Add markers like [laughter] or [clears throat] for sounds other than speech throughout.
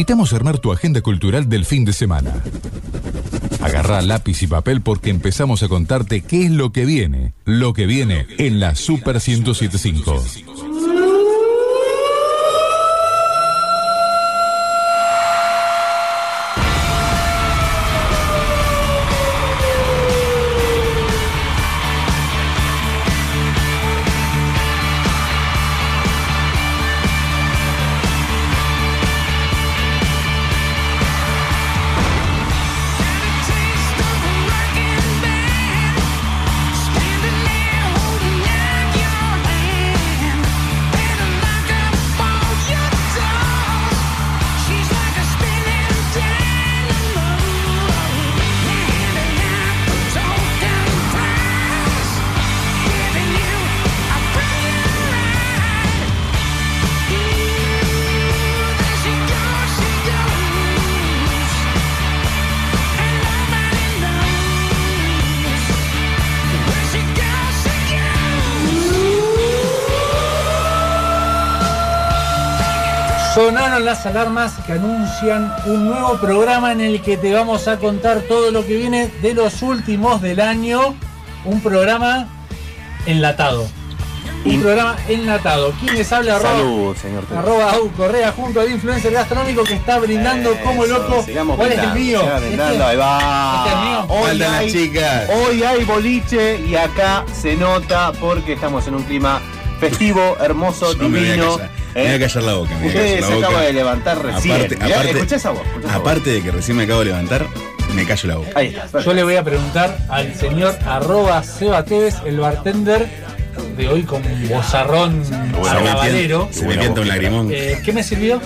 invitamos a armar tu agenda cultural del fin de semana. Agarrá lápiz y papel porque empezamos a contarte qué es lo que viene. Lo que viene en la Super 1075. Las alarmas que anuncian un nuevo programa en el que te vamos a contar todo lo que viene de los últimos del año. Un programa enlatado. Un programa enlatado. ¿Quién les habla? Arroba, Salud, señor. Arroba Au Correa junto al influencer gastronómico que está brindando como Eso, loco. ¿Cuál es el mío? sigamos brindando, ahí va. Este es mío. Hoy las hay, chicas. hoy hay boliche y acá se nota porque estamos en un clima festivo, hermoso, divino. Me voy a callar la boca. me voy a Usted se la boca. acaba de levantar recién. Aparte- Mirá, aparte- escuchá esa voz. escuchá esa voz. Aparte de que recién me acabo de levantar, me callo la boca. Ahí está. Yo le voy a preguntar al señor arroba Seba Tevez, el bartender de hoy con un bozarrón pianta- Se me pianta un lagrimón. Eh, ¿Qué me sirvió?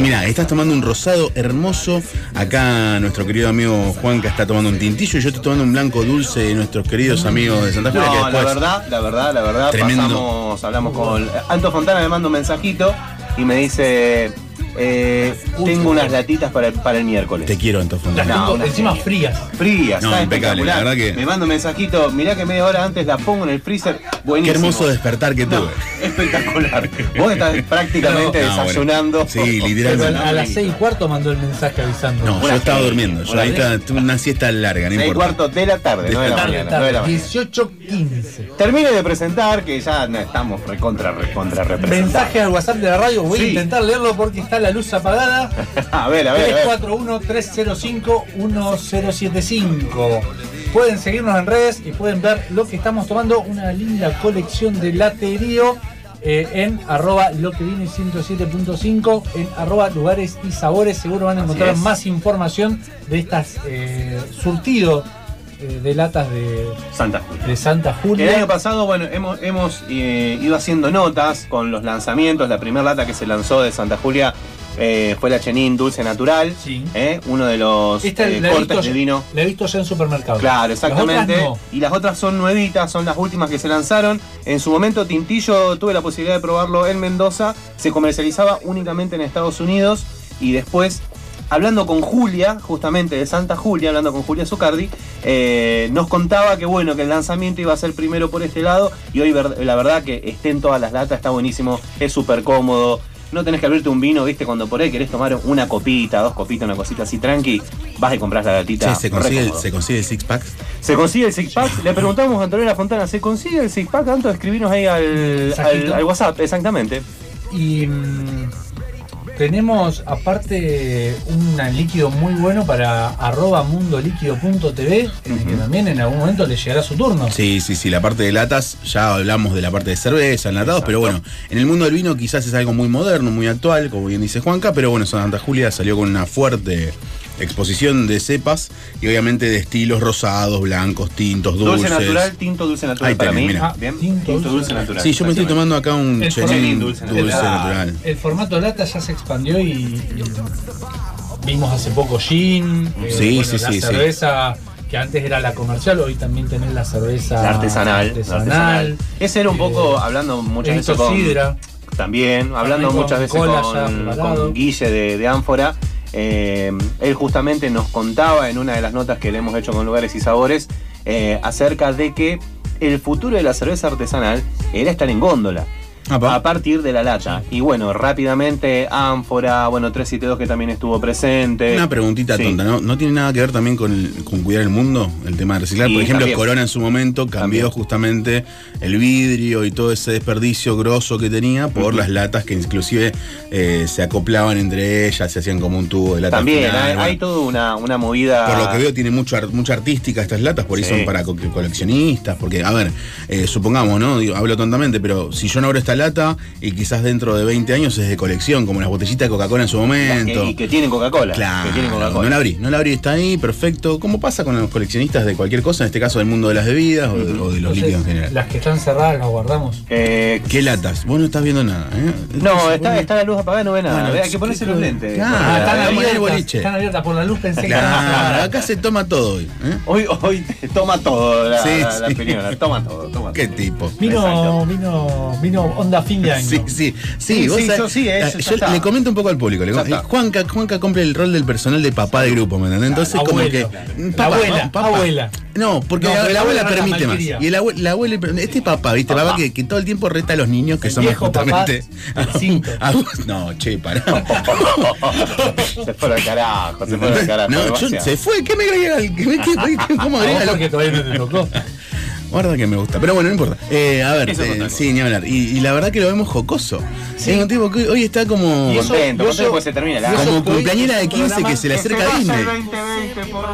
Mira, estás tomando un rosado hermoso. Acá nuestro querido amigo Juanca está tomando un tintillo y yo estoy tomando un blanco dulce de nuestros queridos amigos de Santa Julia. No, que la verdad, la verdad, la verdad, Tremendo. pasamos, hablamos con Anto Fontana, me manda un mensajito y me dice, eh, tengo unas latitas para el, para el miércoles. te quiero, Las tengo una encima frías. Frías, No, está impecable, espectacular. la verdad que- Me manda un mensajito, mirá que media hora antes la pongo en el freezer, Qué buenísimo. hermoso despertar que No, tuve. [laughs] espectacular. Vos estás [laughs] prácticamente No, bueno. desayunando. Sí, Pero literalmente. a las seis y cuarto mandó el mensaje avisando. No, yo estaba durmiendo. Yo una ahí estaba, tuve una siesta larga, no Seis y importa. cuarto de la tarde, no de la tarde, mañana. tarde, no de la mañana. 18.15. Termine de presentar, que ya no, estamos recontra, recontra representados. Mensaje al WhatsApp de la radio, voy a Sí. intentar leerlo porque está la luz apagada. [laughs] a ver, a ver, a ver. 341-305-1075. Pueden seguirnos en redes y pueden ver lo que estamos tomando, una linda colección de laterío eh, en arroba lo que viene 107.5, en arroba lugares y sabores. Seguro van a encontrar más información de estas eh, surtido eh, de latas de, Santa Julia. de Santa El año Julia. pasado, bueno, hemos, hemos eh, ido haciendo notas con los lanzamientos. La primera lata que se lanzó de Santa Julia eh, fue la Chenin Dulce Natural. Sí. eh, uno de los Esta eh, cortes visto, de vino. la he visto ya en supermercados. Claro, exactamente. Las Y las otras son nuevitas, son las últimas que se lanzaron. En su momento, Tintillo tuve la posibilidad de probarlo en Mendoza. Se comercializaba únicamente en Estados Unidos. Y después, hablando con Julia, justamente de Santa Julia, hablando con Julia Zucardi, eh, nos contaba que bueno, que el lanzamiento iba a ser primero por este lado. Y hoy, ver- la verdad, que estén todas las latas, está buenísimo, es súper cómodo. No tenés que abrirte un vino, viste, cuando por ahí querés tomar una copita, dos copitas, una cosita así tranqui, vas y compras la latita. Che, ¿se consigue, el-. ¿se consigue el six pack? Se consigue el six pack. Le preguntamos a Antonella Fontana, ¿se consigue el six pack? Tanto escribirnos ahí al, Mensajito. al- al WhatsApp, exactamente. Y mm, tenemos aparte un líquido muy bueno para arroba mundoliquido.tv, en el que también en algún momento le llegará su turno. Sí, sí, sí, la parte de latas, ya hablamos de la parte de cerveza, enlatados, pero bueno, en el mundo del vino quizás es algo muy moderno, muy actual, como bien dice Juanca, pero bueno, Santa Julia salió con una fuerte exposición de cepas y obviamente de estilos rosados, blancos, tintos, Dulce, dulces. natural, tinto dulce natural Ahí para tenés, mí. Ah, bien. Tinto Tinto, dulce dulce natural. Sí, yo me estoy tomando acá un Chenin dulce, dulce natural. natural. El formato lata ya se expandió y, y vimos hace poco gin, eh, Sí, bueno, sí, la sí, sí. cerveza que antes era la comercial, hoy también tenés la cerveza La artesanal, la artesanal. artesanal. Ese era un poco, Eh, hablando muchas veces con, sidra. también, hablando También muchas veces con, con Guille de, de Ánfora. Eh, él justamente nos contaba en una de las notas que le hemos hecho con Lugares y Sabores eh, acerca de que el futuro de la cerveza artesanal era estar en góndola. Apa. a partir de la lata. Y bueno, rápidamente Ánfora, bueno, 372 que también estuvo presente. Una preguntita Sí. tonta, ¿no? ¿No tiene nada que ver también con, el- con cuidar el mundo? El tema de reciclar. Sí, Por ejemplo, también. Corona en su momento cambió También. justamente el vidrio y todo ese desperdicio grosso que tenía por las latas que inclusive eh, se acoplaban entre ellas, se hacían como un tubo de lata. También final, hay, bueno. hay toda una, una movida. Por lo que veo tiene mucho mucha artística estas latas, por ahí Sí. son para co- coleccionistas, porque, a ver, eh, supongamos, ¿no? Digo, hablo tontamente, pero si yo no abro esta lata y quizás dentro de 20 años es de colección, como las botellitas de Coca-Cola en su momento. y que tienen Coca-Cola. Claro, que tienen no la abrí, no la abrí, está ahí, perfecto. ¿Cómo pasa con los coleccionistas de cualquier cosa, en este caso del mundo de las bebidas o, de, o de los Entonces, líquidos en general? Las que están cerradas las guardamos. Eh, ¿Qué latas? Vos no estás viendo nada, ¿eh? no, está, bueno, está la luz apagada, no ve nada. Bueno, hay que ponerse ¿qué los lentes. Claro. Ah, están, abiertas, boliche. están abiertas por la luz, pensé que acá se toma todo hoy. ¿eh? Hoy, hoy toma todo la, Sí, la, la sí. opinión, toma todo, toma ¿Qué todo. tipo? Vino, Exacto. vino, vino onda fin de [laughs] año. Sí, sí, sí, Sí, sí, sabés- yo sí, ya yo le comento un poco al público. le Ya com- está. Juanca, Juanca cumple el rol del personal de papá de grupo, ¿me entendés? Entonces, como Abuelo, que. claro. mm, Abuela, abuela. No, porque No, la, la la abuela abuela permite más. Y el abue- la abuela, este papá, ¿viste? Papá. Papá que, que todo el tiempo reta a los niños que El somos viejo papá justamente. del [laughs] cinto. Ah, no, che, pará. [laughs] se fue al carajo, se fue al carajo. No, yo- se fue. ¿Qué me agrega? ¿Qué me- qué- ¿Cómo A agrega? porque todavía no te tocó. Guarda que me gusta. Pero bueno, no importa. Eh, a ver, eh, sí, ni hablar. Y, y la verdad que lo vemos jocoso. Es un tipo que hoy está como. Y eso- Contento, porque se termina la Como cumpleañera es de un 15 que programa se le acerca a Disney.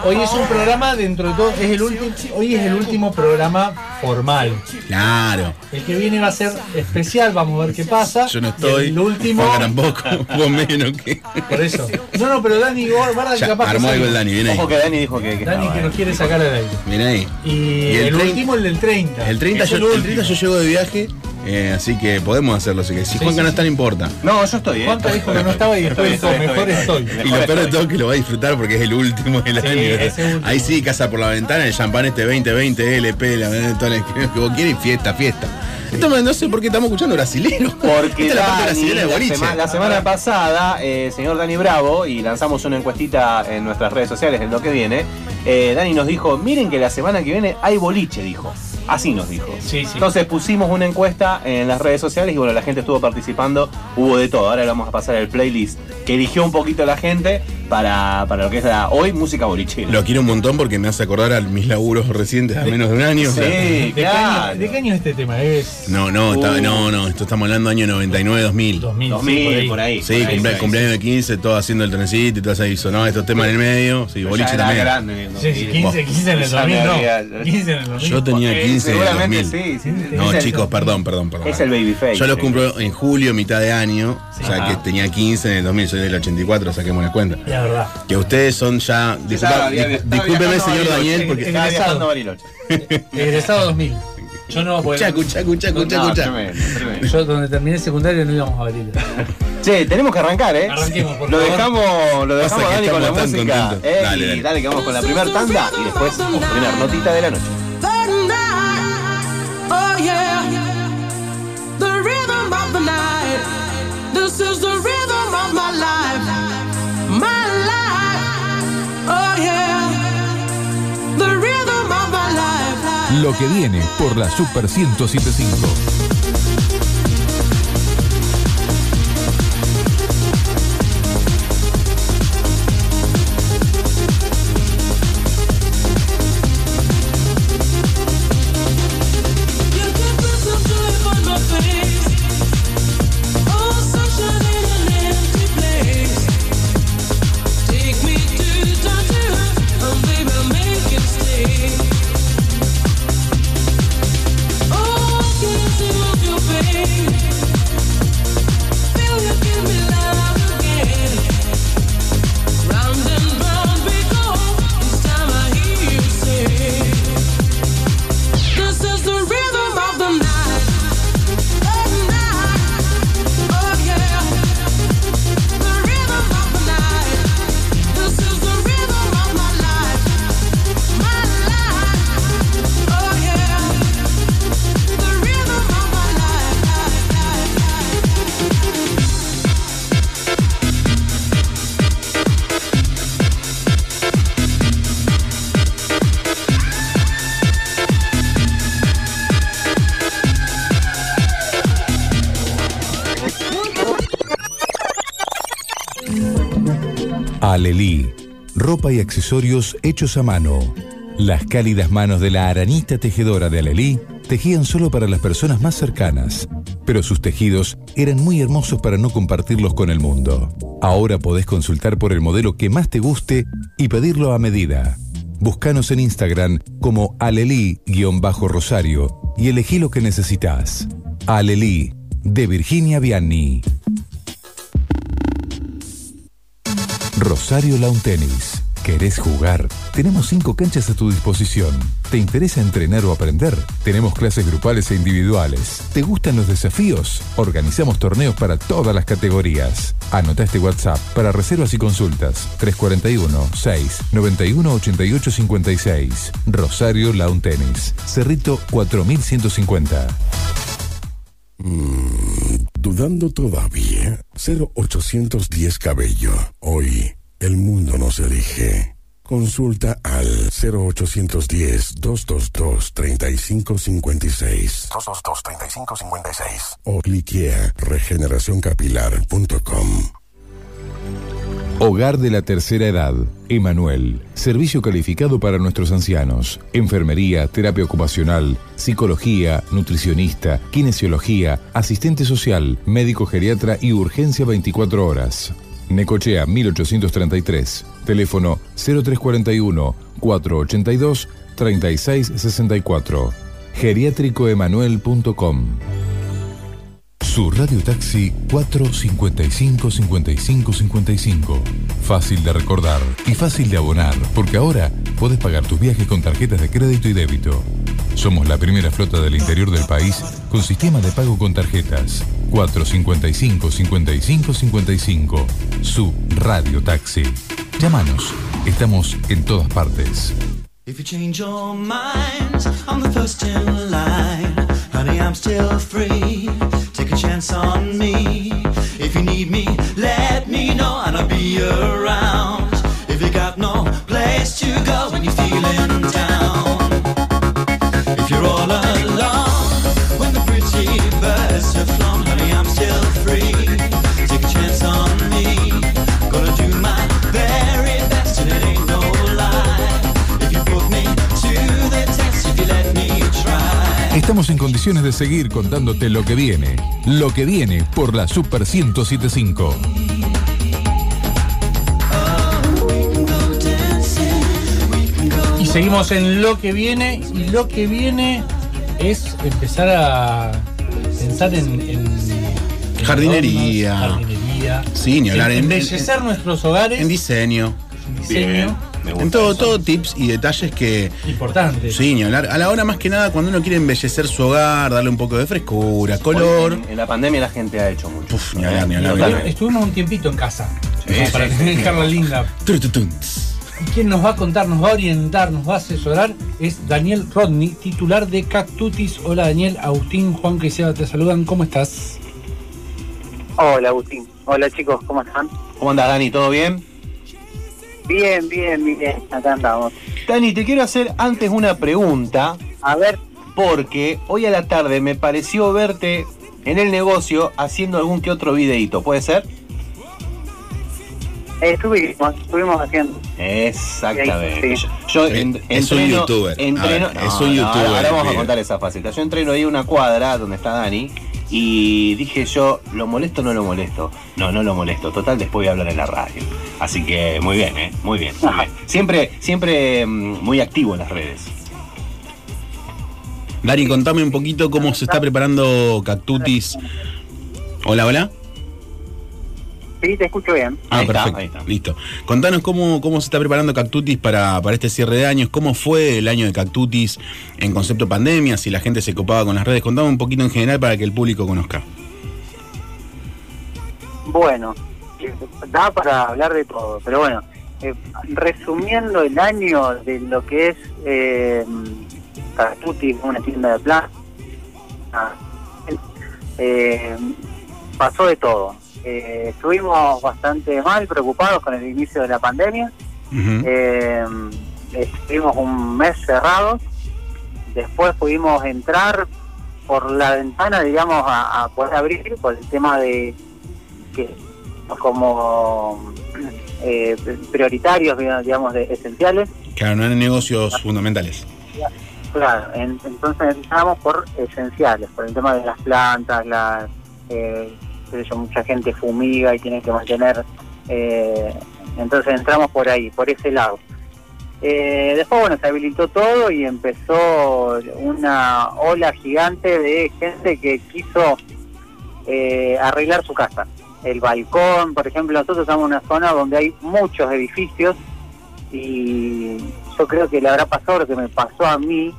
Hoy es un programa dentro de todo, es el último, hoy es el último programa formal. Claro. El que viene va a ser especial, vamos a ver qué pasa. Yo no Y estoy. El último. Tampoco. Vos [laughs] menos que. Por eso. No, no, pero Dani, guarda Ya, capaz armó algo el. Dani, viene ahí. Ojo que Dani dijo que, que Dani estaba, que nos quiere sacar al aire. Viene ahí. Y, Y el el, 30 último, el del 30. El 30, Es yo, el el último. 30 yo llego de viaje, eh, así que podemos hacerlo. Así que si Sí, Juanca sí, no sí. está, no importa. No, yo estoy, eh. Juanca dijo que no estaba y después dijo, mejor estoy. Y lo peor de todo es que lo va a disfrutar porque es el último del Sí, año. Ahí sí, casa por la ventana, el champán este 2020, LP, la la que [laughs] vos quieres, fiesta, fiesta. Esto no sé por qué estamos escuchando brasilero. Porque Esta la parte de la, sema- la semana pasada, eh, señor Dani Bravo, y lanzamos una encuestita en nuestras redes sociales en lo que viene, eh, Dani nos dijo, miren que la semana que viene hay boliche, dijo. Así nos dijo. Sí, sí. Entonces pusimos una encuesta en las redes sociales y bueno, la gente estuvo participando, hubo de todo. Ahora le vamos a pasar el playlist que eligió un poquito la gente para, para lo que es la, hoy música bolichera. Lo quiero un montón porque me hace acordar a mis laburos recientes a menos de un año. o sea, Sí, ¿De, qué claro. año, ¿De qué año es este tema? Es no, no, está- Uh. no, no, esto estamos hablando año 99, 2000. 2000, 2000, sí, por ahí. Sí, por ahí, cumple- por ahí, cumpleaños de 15, todo haciendo el trencito y todo ahí sonaba estos temas en el medio. Sí, Pero boliche ya era también. grande el Sí, sí, 2000. 15, 15 en el Ya 2000, me no. había- 15 en el 2000. Yo tenía Eh, 15 en el seguramente 2000. sí, sí. No, el- chicos, perdón, perdón, perdón. Es el babyface. Yo los cumplo en julio, mitad de año, o sea Ajá. que tenía 15 en el 2000, soy del 84, saquemos la cuenta. La verdad. Que ustedes son ya. disculpa- discúlpeme, señor Bariloche. Daniel, porque. Estaba Egresado. Bariloche. Egresado 2000. Yo no, porque Escucha, escucha, escucha, escucha, yo donde terminé el secundario no íbamos a Bariloche. [laughs] Che, tenemos que arrancar, ¿eh? Arranquemos, por lo favor. dejamos, lo dejamos Dani con la música. eh, dale que vamos con la primera tanda y después primera notita de la noche. Lo que viene por la Super 1075. Ropa y accesorios hechos a mano. Las cálidas manos de la aranita tejedora de Alelí tejían solo para las personas más cercanas, pero sus tejidos eran muy hermosos para no compartirlos con el mundo. Ahora podés consultar por el modelo que más te guste y pedirlo a medida. Búscanos en Instagram como alelí-rosario y elegí lo que necesitas. Alelí, de Virginia Vianney. Rosario Lawn Tennis. ¿Querés jugar? Tenemos cinco canchas a tu disposición. ¿Te interesa entrenar o aprender? Tenemos clases grupales e individuales. ¿Te gustan los desafíos? Organizamos torneos para todas las categorías. Anota este WhatsApp para reservas y consultas. 341 6 91 88 56. Rosario Lawn Tennis. Cerrito 4150. Dudando todavía. 0810 Cabello. Hoy el mundo nos elige. Consulta al 0810-222-3556 222-3556 o cliquea regeneracioncapilar.com. Hogar de la Tercera Edad. Emanuel. Servicio calificado para nuestros ancianos. Enfermería, terapia ocupacional, psicología, nutricionista, kinesiología, asistente social, médico geriatra y urgencia 24 horas. Necochea 1833. Teléfono 0341 482 3664. Geriátricoemanuel.com. Su radio taxi 455 55 55. Fácil de recordar y fácil de abonar, porque ahora podés pagar tus viajes con tarjetas de crédito y débito. Somos la primera flota del interior del país con sistema de pago con tarjetas. 455 55 55. Su radio taxi. Llámanos. Estamos en todas partes. Chance on me. If you need me, let me know and I'll be around. If you got no place to go when you're feeling Estamos en condiciones de seguir contándote lo que viene. Lo que viene por la Super 1075. Y seguimos en lo que viene. Y lo que viene es empezar a pensar en. en- en Jardinería. adornos, jardinería. Sí, ni hablar. En En, embellecer nuestros hogares. en diseño. diseño. En todo, todo tips y detalles que. Importante. Sí, ni hablar. A la hora más que nada, cuando uno quiere embellecer su hogar, darle un poco de frescura, color. En, en la pandemia la gente ha hecho mucho. Uf, ni hablar, ni hablar. Totalmente. Estu- Estuvimos un tiempito en casa. Sí, como para sí, sí, dejarla linda. Y quien nos va a contar, nos va a orientar, nos va a asesorar es Daniel Rodney, titular de Cactutis. Hola Daniel, Agustín, Juan que Seba te saludan. ¿Cómo estás? Hola Agustín. Hola chicos, ¿cómo están? ¿Cómo andas, Dani? ¿Todo bien? Bien, bien, bien. Acá andamos. Dani, te quiero hacer antes una pregunta, A ver, porque hoy a la tarde me pareció verte en el negocio haciendo algún que otro videíto, ¿puede ser? eh, estuvimos, estuvimos haciendo. Exactamente. Sí. Yo en- es un entreno- youtuber. entreno- es un no, youtuber, ahora vamos a contar esa faceta. Yo entreno ahí una cuadra donde está Dani y dije yo, ¿lo molesto o no lo molesto? No, no lo molesto. Total, después voy a hablar en la radio. Así que muy bien, ¿eh? Muy bien. muy bien. Siempre, siempre mm, muy activo en las redes. Dani, contame un poquito cómo se está preparando Cactutis. Hola, hola. Sí, te escucho bien. Ah, Ahí está, perfecto. ahí está. Listo. Contanos cómo, cómo se está preparando Cactutis para, para este cierre de años, cómo fue el año de Cactutis en concepto pandemia, si la gente se copaba con las redes. Contame un poquito en general para que el público conozca. Bueno, eh, da para hablar de todo, pero bueno, eh, resumiendo el año de lo que es eh, Catuti, una tienda de plan, eh, pasó de todo. Eh, estuvimos bastante mal, preocupados con el inicio de la pandemia. Eh, estuvimos un mes cerrados, después pudimos entrar por la ventana, digamos, a, a poder abrir por el tema de que como eh, prioritarios, digamos, de, esenciales. Claro, no eran negocios fundamentales. Claro, en- entonces empezamos por esenciales, por el tema de las plantas, la, eh, mucha gente fumiga y tiene que mantener, eh, entonces entramos por ahí, por ese lado. Eh, después, bueno, se habilitó todo y empezó una ola gigante de gente que quiso eh, arreglar su casa. El balcón, por ejemplo, nosotros estamos en una zona donde hay muchos edificios y yo creo que le habrá pasado lo que me pasó a mí,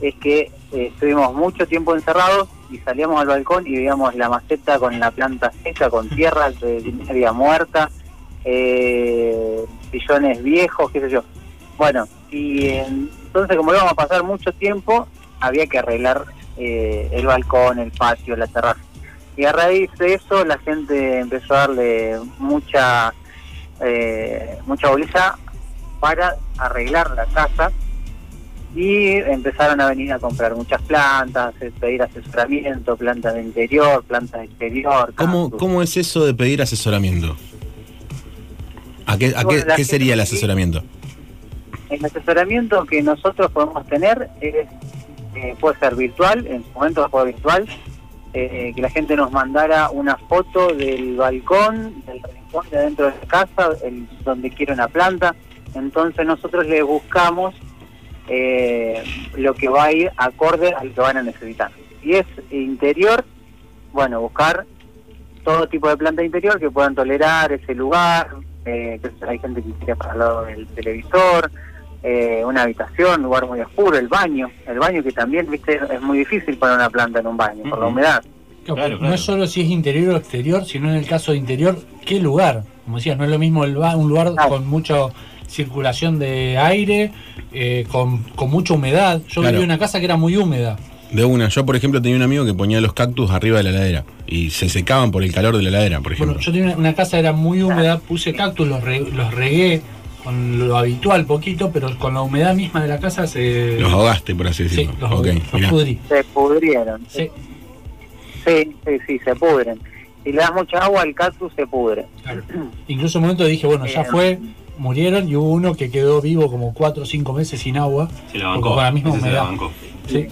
es que estuvimos mucho tiempo encerrados y salíamos al balcón y veíamos la maceta con la planta seca, con tierra media muerta, eh, sillones viejos, qué sé yo. Bueno, y eh, entonces como íbamos a pasar mucho tiempo, había que arreglar eh, el balcón, el patio, la terraza. Y a raíz de eso la gente empezó a darle mucha eh, mucha bolilla para arreglar la casa y empezaron a venir a comprar muchas plantas, eh, pedir asesoramiento, plantas de interior, plantas de exterior. ¿Cómo. ¿Cómo es eso de pedir asesoramiento? ¿A qué, a Bueno, qué, sería el asesoramiento? El asesoramiento que nosotros podemos tener es, eh, puede ser virtual, en su momento fue virtual, eh, que la gente nos mandara una foto del balcón, del rincón de adentro de la casa, el, donde quiere una planta. Entonces nosotros le buscamos eh, lo que va a ir acorde al que van a necesitar. Si es interior, bueno, buscar todo tipo de planta interior que puedan tolerar ese lugar. eh, hay gente que quiere para el lado del televisor, eh, una habitación, un lugar muy oscuro, el baño. El baño que también, viste, es muy difícil para una planta en un baño, por la humedad. Claro, No es solo si es interior o exterior, sino en el caso de interior, ¿qué lugar? Como decías, no es lo mismo el ba- un lugar con mucha circulación de aire, eh, con, con mucha humedad. Yo Claro. viví en una casa que era muy húmeda. De una, yo por ejemplo tenía un amigo que ponía los cactus arriba de la heladera y se secaban por el calor de la heladera, por ejemplo. Bueno, yo tenía una, una casa que era muy húmeda, puse cactus, los, re- los regué con lo habitual, poquito, pero con la humedad misma de la casa se... Los ahogaste, por así decirlo. los, Ok, los pudrí. Se pudrieron. Sí. Sí, sí, sí, se pudren. Si le das mucha agua al cactus, se pudre. Incluso en un momento dije, bueno, ya Eh, fue, murieron y hubo uno que quedó vivo como 4 o 5 meses sin agua. Se la bancó. Con la misma ese se la humedad. bancó. Sí.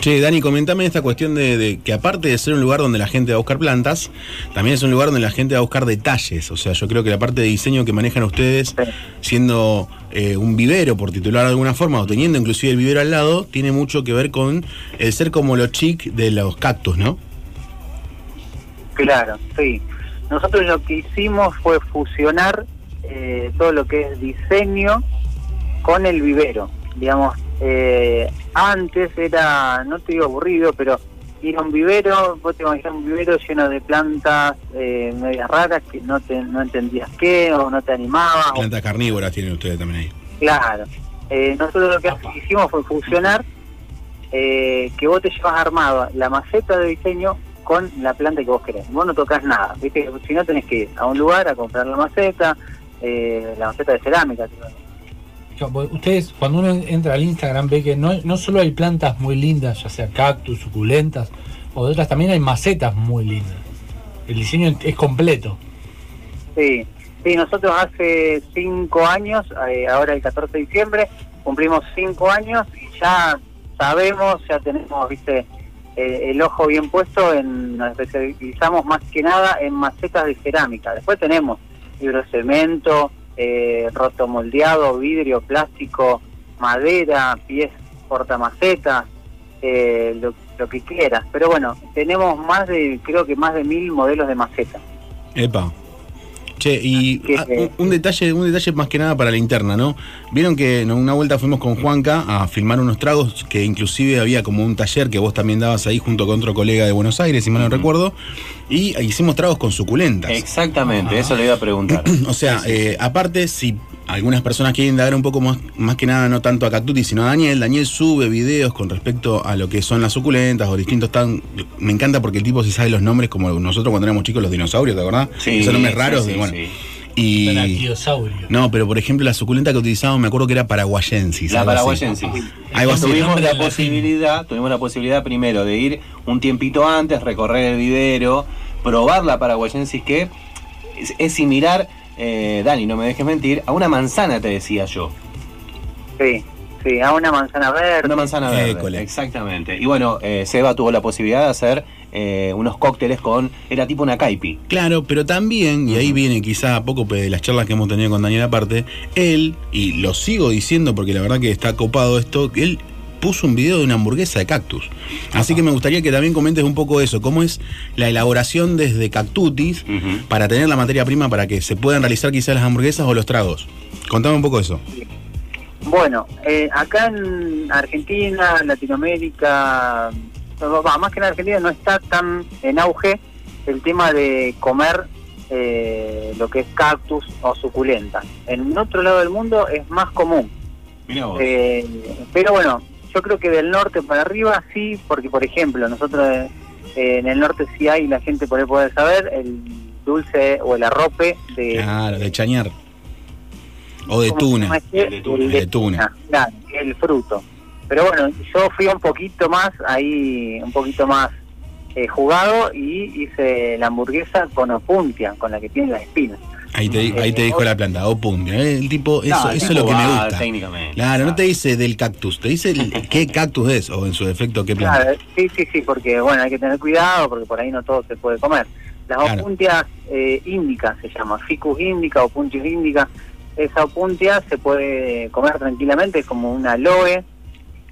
Che, Dani, comentame esta cuestión de, de que aparte de ser un lugar donde la gente va a buscar plantas, también es un lugar donde la gente va a buscar detalles. O sea, yo creo que la parte de diseño que manejan ustedes, siendo eh, un vivero, por titular de alguna forma, o teniendo inclusive el vivero al lado, tiene mucho que ver con el ser como lo chic de los cactus, ¿no? Claro, sí. Nosotros lo que hicimos fue fusionar eh, todo lo que es diseño con el vivero. Digamos, eh, antes era, no te digo aburrido, pero ir a un vivero, vos te imaginas un vivero lleno de plantas eh, medias raras que no te, no entendías qué o no te animabas. Plantas carnívoras tienen ustedes también ahí. Claro. Eh, nosotros lo que hicimos fue fusionar eh, que vos te llevas armado la maceta de diseño con la planta que vos querés. Vos no tocas nada, ¿viste? Si no tenés que ir a un lugar a comprar la maceta, eh, la maceta de cerámica. Ustedes, cuando uno entra al Instagram, ve que no, no solo hay plantas muy lindas, ya sea cactus, suculentas, o de otras también hay macetas muy lindas. El diseño es completo. Sí, sí, nosotros hace cinco años, eh, ahora el 14 de diciembre, cumplimos cinco años y ya sabemos, ya tenemos, viste, eh, el ojo bien puesto en, nos especializamos más que nada en macetas de cerámica. Después tenemos fibrocemento, eh, rotomoldeado, vidrio, plástico, madera, pies portamacetas, eh, lo, lo que quieras. Pero bueno, tenemos más de, creo que más de mil modelos de macetas. Epa. Che, y ah, un, un detalle, un detalle más que nada para la interna, ¿no? Vieron que en una vuelta fuimos con Juanca a filmar unos tragos que inclusive había como un taller que vos también dabas ahí junto con otro colega de Buenos Aires, si mal no recuerdo, y hicimos tragos con suculentas. Exactamente, eso le iba a preguntar. [clears throat] o sea, eh, aparte, si algunas personas quieren indagar un poco más, más que nada, no tanto a Cactuti, sino a Daniel, Daniel sube videos con respecto a lo que son las suculentas o distintos tan. Me encanta porque el tipo sí sabe los nombres, como nosotros cuando éramos chicos, los dinosaurios, ¿te acordás? Sí, Esos nombres sí, raros, sí, de- bueno. sí. Y. No, pero por ejemplo, la suculenta que utilizábamos, me acuerdo que era paraguayensis. La paraguayensis. Algo. Tuvimos la posibilidad, tuvimos la posibilidad primero de ir un tiempito antes, recorrer el vivero, probar la paraguayensis que es, es similar eh, Dani, no me dejes mentir, a una manzana te decía yo. Sí, sí, a una manzana verde. Una manzana verde. École. Exactamente. Y bueno, eh, Seba tuvo la posibilidad de hacer eh, unos cócteles con. Era tipo una caipi. Claro, pero también, y ahí viene quizá a poco de las charlas que hemos tenido con Daniel aparte, él, y lo sigo diciendo porque la verdad que está copado esto, él puso un video de una hamburguesa de cactus. Así que me gustaría que también comentes un poco eso, cómo es la elaboración desde cactutis para tener la materia prima para que se puedan realizar quizás las hamburguesas o los tragos. Contame un poco eso. Bueno, eh, acá en Argentina, Latinoamérica, más que en Argentina no está tan en auge el tema de comer eh, lo que es cactus o suculenta. En otro lado del mundo es más común. Mira vos. Eh, pero bueno, yo creo que del norte para arriba sí, porque por ejemplo, nosotros eh, en el norte sí hay, la gente por ahí puede saber, el dulce o el arrope de... Claro, de chañar. O de ¿cómo se tuna. este? El de tuna. Claro, el fruto. Pero bueno, yo fui un poquito más ahí, un poquito más eh, jugado y hice la hamburguesa con opuntia, con la que tiene las espinas. Ahí te, ahí te dijo la planta, o. ¿eh? El tipo, eso, No, el eso es lo que me gusta. técnicamente, Claro, no te dice del cactus, te dice el- [laughs] qué cactus es, o en su defecto qué planta. Claro, sí, sí, sí, porque bueno, hay que tener cuidado porque por ahí no todo se puede comer. Las Claro. opuntias eh, índicas se llama, ficus indica, opuntius indica. Esa opuntia se puede comer tranquilamente, es como una aloe.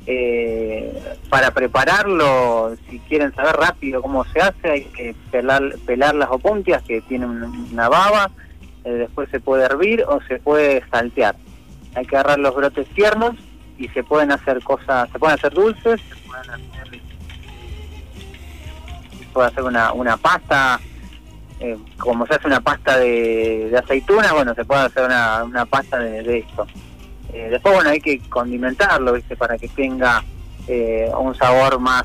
Eh, para prepararlo, si quieren saber rápido cómo se hace, hay que pelar, pelar las opuntias que tienen una baba, eh, después se puede hervir o se puede saltear. Hay que agarrar los brotes tiernos y se pueden hacer cosas, se pueden hacer dulces, se pueden hacer, se puede hacer una, una pasta, eh, como se hace una pasta de, de aceitunas, bueno, se puede hacer una, una pasta de, de esto. Eh, después, bueno, hay que condimentarlo, ¿viste? Para que tenga un sabor más,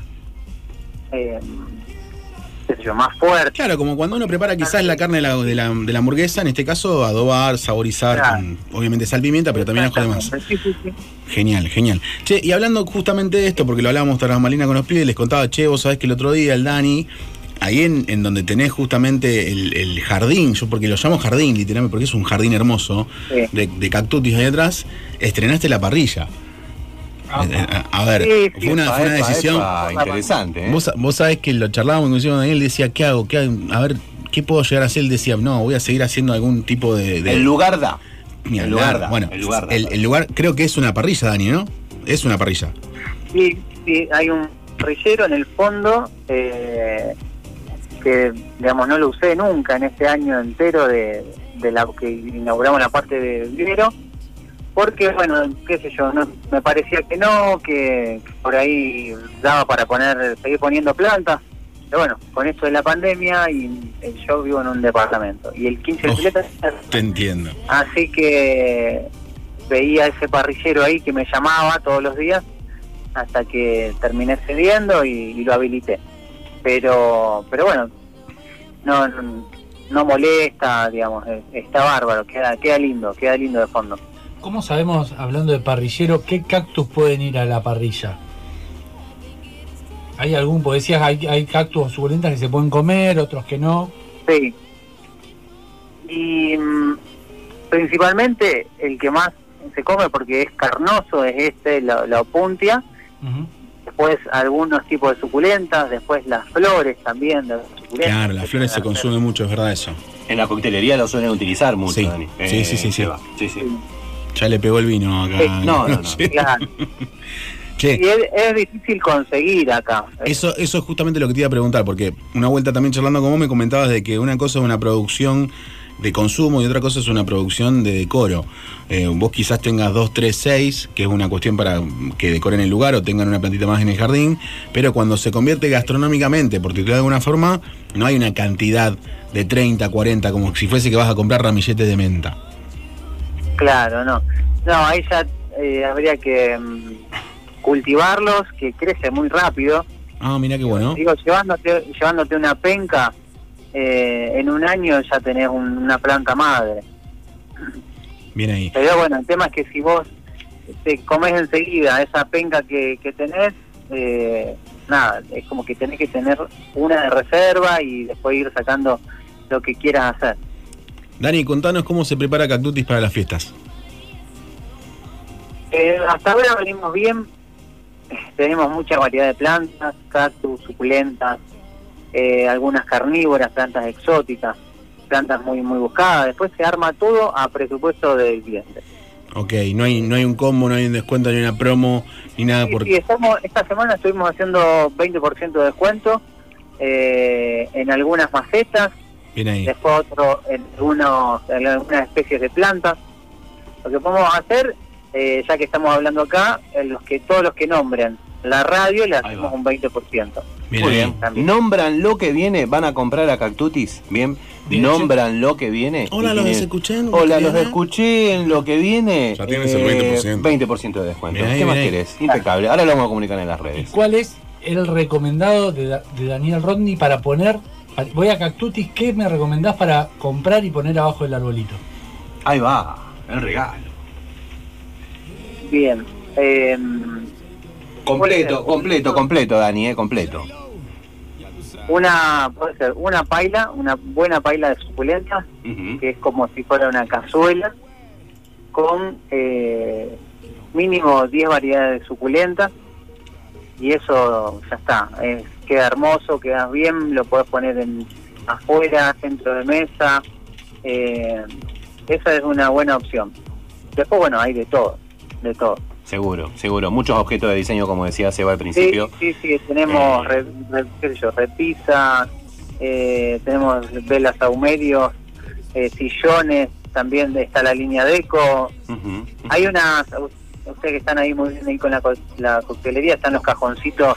qué sé yo, más fuerte. Claro, como cuando uno prepara quizás la carne de la, de la, de la hamburguesa, en este caso adobar, saborizar, Claro. con, obviamente sal, pimienta, pero también ajo de más. Sí, sí, sí. Genial, genial. Che, y hablando justamente de esto, porque lo hablábamos tras Malina con los pibes, les contaba, che, vos sabés que el otro día el Dani, ahí en, en donde tenés justamente el, el jardín, yo porque lo llamo jardín, literalmente, porque es un jardín hermoso, Sí. de, de cactutis ahí atrás, estrenaste la parrilla. Eh, eh, a ver, Sí, sí, fue una, fue una Epa, decisión. epa, interesante, ¿eh? Vos, vos sabés que lo charlábamos inclusive con Daniel, decía, ¿qué hago? ¿Qué hago? A ver, ¿qué puedo llegar a hacer? Él decía, no, voy a seguir haciendo algún tipo de... de- El lugar da. El lugar da. Bueno, el lugar da. el, el lugar creo que es una parrilla, Dani, ¿no? Es una parrilla. Sí, sí, hay un parrillero en el fondo eh, que, digamos, no lo usé nunca en este año entero de, de la que inauguramos la parte de vivero, porque, bueno, qué sé yo, no, me parecía que no, que por ahí daba para poner, seguir poniendo plantas. Pero bueno, con esto de la pandemia y yo vivo en un departamento y el 15 de bicicleta Te entiendo. Así que veía ese parrillero ahí que me llamaba todos los días hasta que terminé cediendo y, y lo habilité. Pero, pero bueno, no, no, no molesta, digamos, eh, está bárbaro, queda, queda lindo, queda lindo de fondo. ¿Cómo sabemos, hablando de parrillero, qué cactus pueden ir a la parrilla? ¿Hay algún, porque decías, hay, hay cactus suculentas que se pueden comer, otros que no? Sí. Y mm, principalmente el que más se come porque es carnoso es este, la, la opuntia. Después algunos tipos de suculentas, después las flores también de las suculentas. Claro, las flores se consumen mucho, es verdad eso. En la coctelería lo suelen utilizar mucho, Sí. Dani. Sí, sí, sí, sí, sí. Ya le pegó el vino acá. No, no, no. [laughs] Claro. [laughs] Che, Y es, es difícil conseguir acá. Eso, eso es justamente lo que te iba a preguntar, porque una vuelta también charlando con vos me comentabas de que una cosa es una producción de consumo y otra cosa es una producción de decoro. Eh, vos quizás tengas dos, tres, seis, que es una cuestión para que decoren el lugar o tengan una plantita más en el jardín, pero cuando se convierte gastronómicamente, por titular de alguna forma, no hay una cantidad de 30, 40, como si fuese que vas a comprar ramilletes de menta. Claro, no. No, ahí ya eh, habría que mm, cultivarlos, que crece muy rápido. Ah, mira qué bueno. Digo, llevándote, llevándote una penca, eh, en un año ya tenés un- una planta madre. Bien ahí. Pero bueno, el tema es que si vos te comes enseguida esa penca que, que tenés, eh, nada, es como que tenés que tener una de reserva y después ir sacando lo que quieras hacer. Dani, contanos cómo se prepara Cactutis para las fiestas. Eh, hasta ahora venimos bien. Tenemos mucha variedad de plantas, cactus, suculentas, eh, algunas carnívoras, plantas exóticas, plantas muy muy buscadas. Después se arma todo a presupuesto del cliente. Ok, no hay, no hay un combo, no hay un descuento, ni una promo, ni nada Sí, por... sí, estamos, esta semana estuvimos haciendo 20% de descuento eh, en algunas macetas, Bien ahí. después otro en, en algunas especies de plantas. Lo que podemos hacer, eh, ya que estamos hablando acá, en los que todos los que nombren la radio le hacemos un 20%. Bien Muy bien. Nombran lo que viene, van a comprar a Cactutis. Bien. Nombran lo que viene. Hola, los tienen- escuché en Hola, lo que los viene. escuché en lo que viene. Ya tienes el 20%. 20% de descuento. Ahí, ¿Qué más ahí. querés? Impecable. Ahora lo vamos a comunicar en las ¿Y redes. cuál es el recomendado de, Da- de Daniel Rodney para poner? Voy a Cactutis, ¿qué me recomendás para comprar y poner abajo del arbolito? Ahí va, el regalo. Bien. eh, Completo, completo, completo, Dani, eh, completo. una, puede ser una paila, una buena paila de suculenta, que es como si fuera una cazuela, con eh, mínimo 10 variedades de suculentas, y eso ya está, es- queda hermoso, queda bien, lo podés poner en afuera, centro de mesa, eh, esa es una buena opción. Después, bueno, hay de todo, de todo. Seguro, seguro. Muchos objetos de diseño, como decía Seba al principio. sí, sí, tenemos, Eh. re- re- qué sé yo, repisas, eh, tenemos velas saumerios, eh, sillones, también está la línea deco. Ujú. Hay unas, ustedes que están ahí muy bien ahí con la, co- la coctelería, están los cajoncitos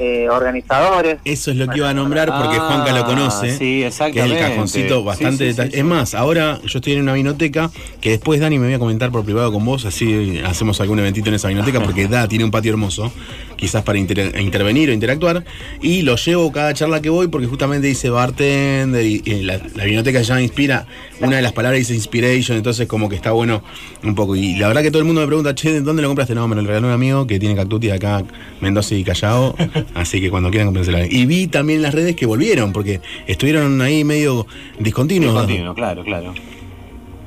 eh, organizadores. Eso es lo que iba a nombrar porque Ah, Juanca lo conoce. sí, Que es exactamente. el cajoncito bastante sí, sí, detall- sí. Es más, ahora yo estoy en una vinoteca que después Dani me voy a comentar por privado con vos, así hacemos algún eventito en esa vinoteca porque da, tiene un patio hermoso, quizás para inter- intervenir o interactuar. Y lo llevo cada charla que voy porque justamente dice bartender y, y la, la vinoteca ya inspira. Una de las palabras dice inspiration, entonces como que está bueno un poco. Y la verdad que todo el mundo me pregunta, che, ¿dónde lo compraste? No, me lo regaló un amigo que tiene Cactuti acá, Mendoza y Callao. Así que cuando quieran comprérsela. Y vi también en las redes que volvieron, porque estuvieron ahí medio discontinuos. Discontinuo, claro, claro.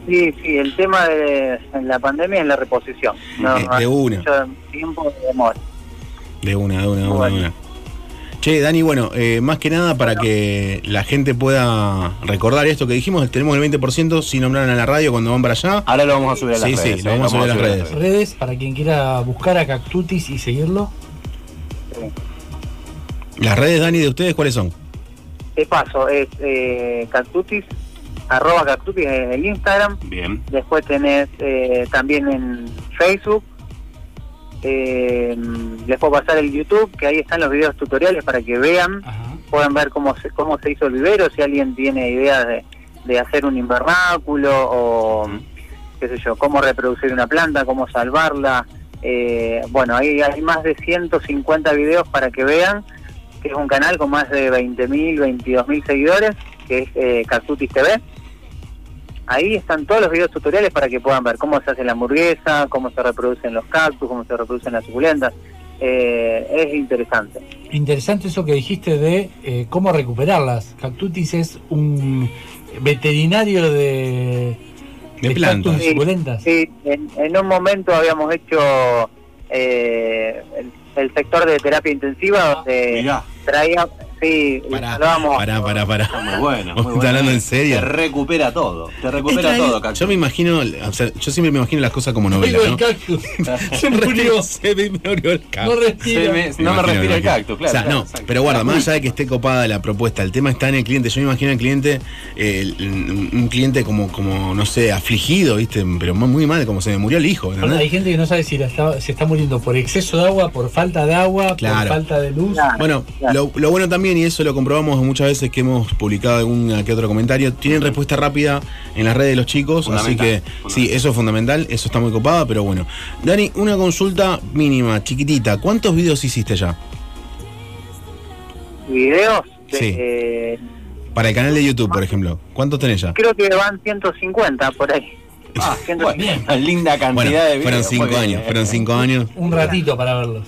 Sí, sí, el tema de la pandemia es la reposición. No, Eh, de una. mucho tiempo de demora. De una, de una, de una, Bueno. de una. Che, Dani, bueno, eh, más que nada para que la gente pueda recordar esto que dijimos, tenemos el 20% si nombraron a la radio cuando van para allá. Ahora lo vamos a subir a las Sí, redes. sí, lo eh, vamos a subir a las redes. Redes para quien quiera buscar a Cactutis y seguirlo. Las redes, Dani, de ustedes, ¿cuáles son? Te paso, es eh, Cactutis, arroba Cactutis en el Instagram. Bien. Después tenés eh, también en Facebook. Eh, les puedo pasar el YouTube, que ahí están los videos tutoriales para que vean, puedan ver cómo se, cómo se hizo el vivero, si alguien tiene ideas de, de hacer un invernáculo o qué sé yo, cómo reproducir una planta, cómo salvarla. Eh, bueno, ahí hay más de 150 videos para que vean, que es un canal con más de 20.000, 22.000 seguidores, que es eh, Cactutis TV. Ahí están todos los videos tutoriales para que puedan ver cómo se hace la hamburguesa, cómo se reproducen los cactus, cómo se reproducen las suculentas. Eh, es interesante. Interesante eso que dijiste de eh, cómo recuperarlas. Cactutis es un veterinario de, De plantas. cactus y suculentas. Sí, en, en un momento habíamos hecho eh, el, sector de terapia intensiva donde traía, sí, Pará, pará, pará. Muy bueno. ¿Vos [laughs] muy estás bueno. hablando en serio? Te recupera todo. Te recupera Esta todo. Yo me imagino, o sea, yo siempre me imagino las cosas como novela, ¿no? cactus. [laughs] Se murió. Se me murió el cactus. No me- no me respira el cactus, claro, O sea, claro, no, exacto. pero guarda, más allá de que esté copada la propuesta, el tema está en el cliente. Yo me imagino al cliente, eh, un cliente como, como, no sé, afligido, ¿viste? Pero muy mal, como se me murió el hijo, hay gente que no sabe si la está- se está muriendo por exceso de agua, por falta de agua, Claro. por falta de luz. Bueno, lo, lo bueno también, y eso lo comprobamos muchas veces que hemos publicado algún que otro comentario, tienen respuesta rápida en las redes de los chicos, así que Fundamental, sí, eso es fundamental, eso está muy copado, pero bueno. Dani, una consulta mínima, chiquitita, ¿cuántos videos hiciste ya? videos. de- Sí. eh, Para el canal de YouTube, por ejemplo, ¿cuántos tenés ya? creo que van 150 por ahí. [laughs] Ah, 150. Una linda cantidad Bueno, de videos. fueron cinco años, eh. fueron cinco años. Un ratito para verlos.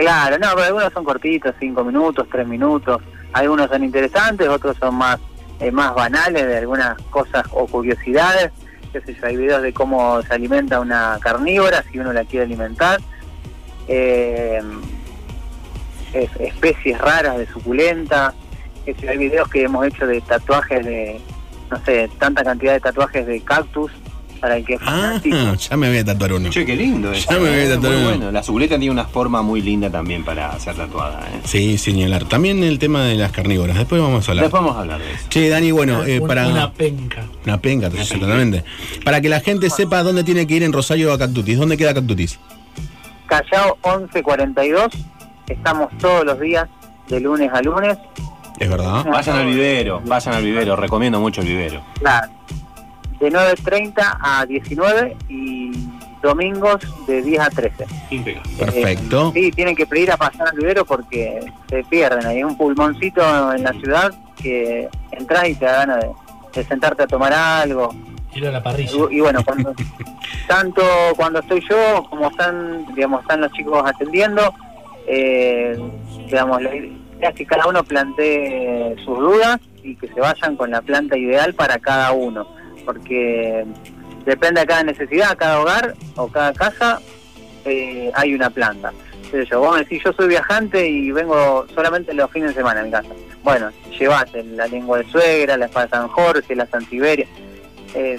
Claro, no, pero algunos son cortitos, 5 minutos, 3 minutos. Algunos son interesantes, otros son más eh, más banales de algunas cosas o curiosidades. Qué sé yo, hay videos de cómo se alimenta una carnívora si uno la quiere alimentar. Eh, es- especies raras de suculenta. Yo, hay videos que hemos hecho de tatuajes de, no sé, tanta cantidad de tatuajes de cactus para el que es fanático. Ah, ya me voy a tatuar uno. Che, qué lindo. Ya me voy a tatuar Muy uno. bueno. La suculenta tiene una forma muy linda también para ser tatuada. ¿eh? Sí, señalar. También el tema de las carnívoras. Después vamos a hablar. Después vamos a hablar de eso. Che, Dani, bueno, eh, Una- para. Una penca. Una penca, sí, totalmente. Para que la gente sepa dónde tiene que ir en Rosario a Cactutis. ¿Dónde queda Cactutis? Callao 1142. Estamos todos los días, de lunes a lunes. Es verdad. Vayan al vivero, vayan al vivero. Recomiendo mucho el vivero. Claro. De 9.30 a 19 y domingos de 10 a 13. Impecable. Perfecto. Eh, sí, tienen que pedir a pasar al vivero porque se pierden. Hay un pulmoncito en la ciudad que entras y te da ganas de, de sentarte a tomar algo. Ir a la parrilla. Y, y bueno, cuando, [laughs] tanto cuando estoy yo como están, digamos, están los chicos atendiendo, eh, digamos, la idea es que cada uno plantee sus dudas y que se vayan con la planta ideal para cada uno, porque depende de cada necesidad, cada hogar o cada casa, eh, hay una planta. Sé Yo, vos me decís, yo soy viajante y vengo solamente los fines de semana a mi casa. Bueno, llevate la lengua de suegra, la espada de San Jorge, la Santiberia. Eh,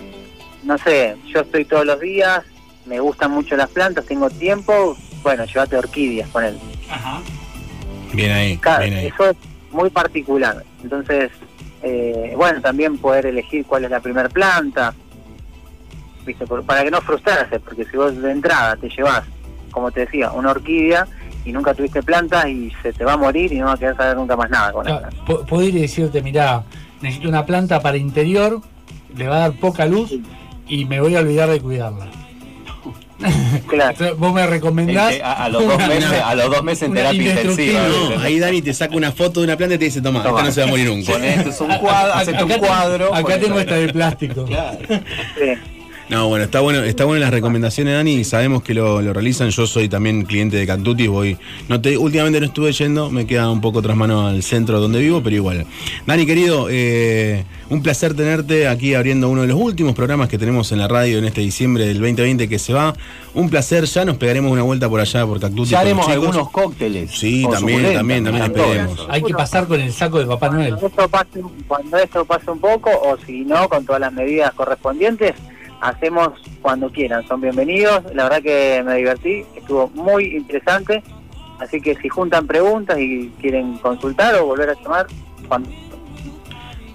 no sé, yo estoy todos los días, me gustan mucho las plantas, tengo tiempo, bueno, llévate orquídeas con él. Bien ahí, Cada- bien ahí. eso es muy particular. Entonces, eh, bueno, también poder elegir cuál es la primer planta, ¿viste? Por- para que no frustrarse, porque si vos de entrada te llevas, como te decía, una orquídea y nunca tuviste plantas y se te va a morir y no va a querer saber nunca más nada con la Claro, po- Puedo ir y decirte, mirá, necesito una planta para interior, le va a dar poca luz y me voy a olvidar de cuidarla. [laughs] Claro. Entonces, vos me recomendás. Este, a, a los dos una- meses, a los dos meses en terapia intensiva. No, ahí Dani te saca una foto de una planta y te dice, toma, esta no se va a morir nunca. Con esto es un cuadro, [laughs] un Acá te- cuadro. Acá tengo esta de plástico. [laughs] Sí. No, bueno, está bueno, está bueno las recomendaciones, Dani, y sabemos que lo, lo realizan. Yo soy también cliente de Cactutis, voy. No te, últimamente no estuve yendo, me queda un poco tras mano al centro donde vivo, pero igual. Dani, querido, eh, un placer tenerte aquí abriendo uno de los últimos programas que tenemos en la radio en este diciembre del 2020 que se va. Un placer, ya nos pegaremos una vuelta por allá por Cactutis. Ya haremos algunos cócteles. Sí, también, también, también esperemos. eso. Hay que pasar con el saco de Papá Noel. Cuando esto pase, cuando esto pase un poco, o si no, con todas las medidas correspondientes, hacemos cuando quieran. Son bienvenidos. La verdad que me divertí, estuvo muy interesante. Así que si juntan preguntas y quieren consultar o volver a llamar, cuando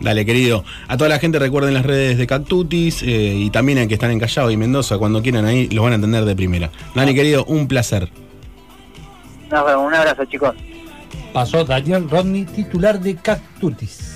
Dale, querido. A toda la gente recuerden las redes de Cactutis eh, y también a que están en Callao y Mendoza, cuando quieran ahí, los van a entender de primera. Dani, querido, un placer. nos vemos. Un abrazo, chicos. Pasó Daniel Rodney, titular de Cactutis.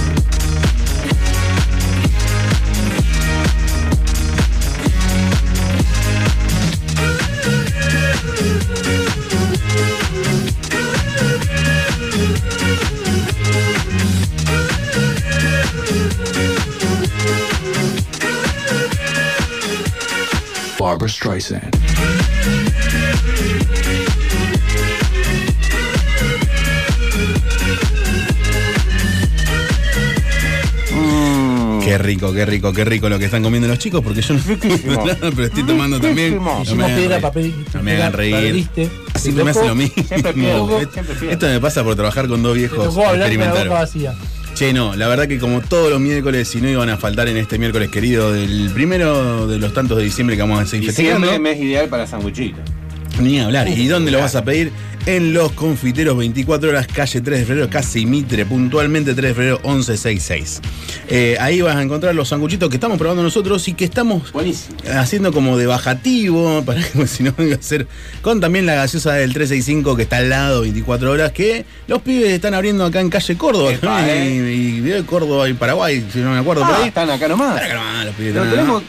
Barbara Streisand. Qué rico, qué rico, qué rico lo que están comiendo los chicos, porque yo no, pero estoy tomando también. No me hagan piedra, reír. papel No me hagan reír. Siempre me hace lo mismo. Siempre pierdo, siempre [laughs] pierdo. Esto me pasa por trabajar con dos viejos tocó Che, no, la verdad que como todos los miércoles, si no iban a faltar en este miércoles querido, del primero de los tantos de diciembre que vamos a seguir Diciembre, festejando, mes ideal para sanguichitos. ni hablar. ¿Y dónde lo vas a pedir? En Los Confiteros, 24 horas, calle 3 de febrero, casi Mitre, puntualmente 3 de febrero, 1166. Eh, ahí vas a encontrar los sanguchitos que estamos probando nosotros y que estamos haciendo como de bajativo, para que [laughs] si no iba a ser, con también la gaseosa del 365 que está al lado, 24 horas, que los pibes están abriendo acá en calle Córdoba, Epa, y, eh. y Córdoba y Paraguay, si no me acuerdo por Ah, ahí. están acá nomás. Están acá nomás, los pibes Lo están acá. tenemos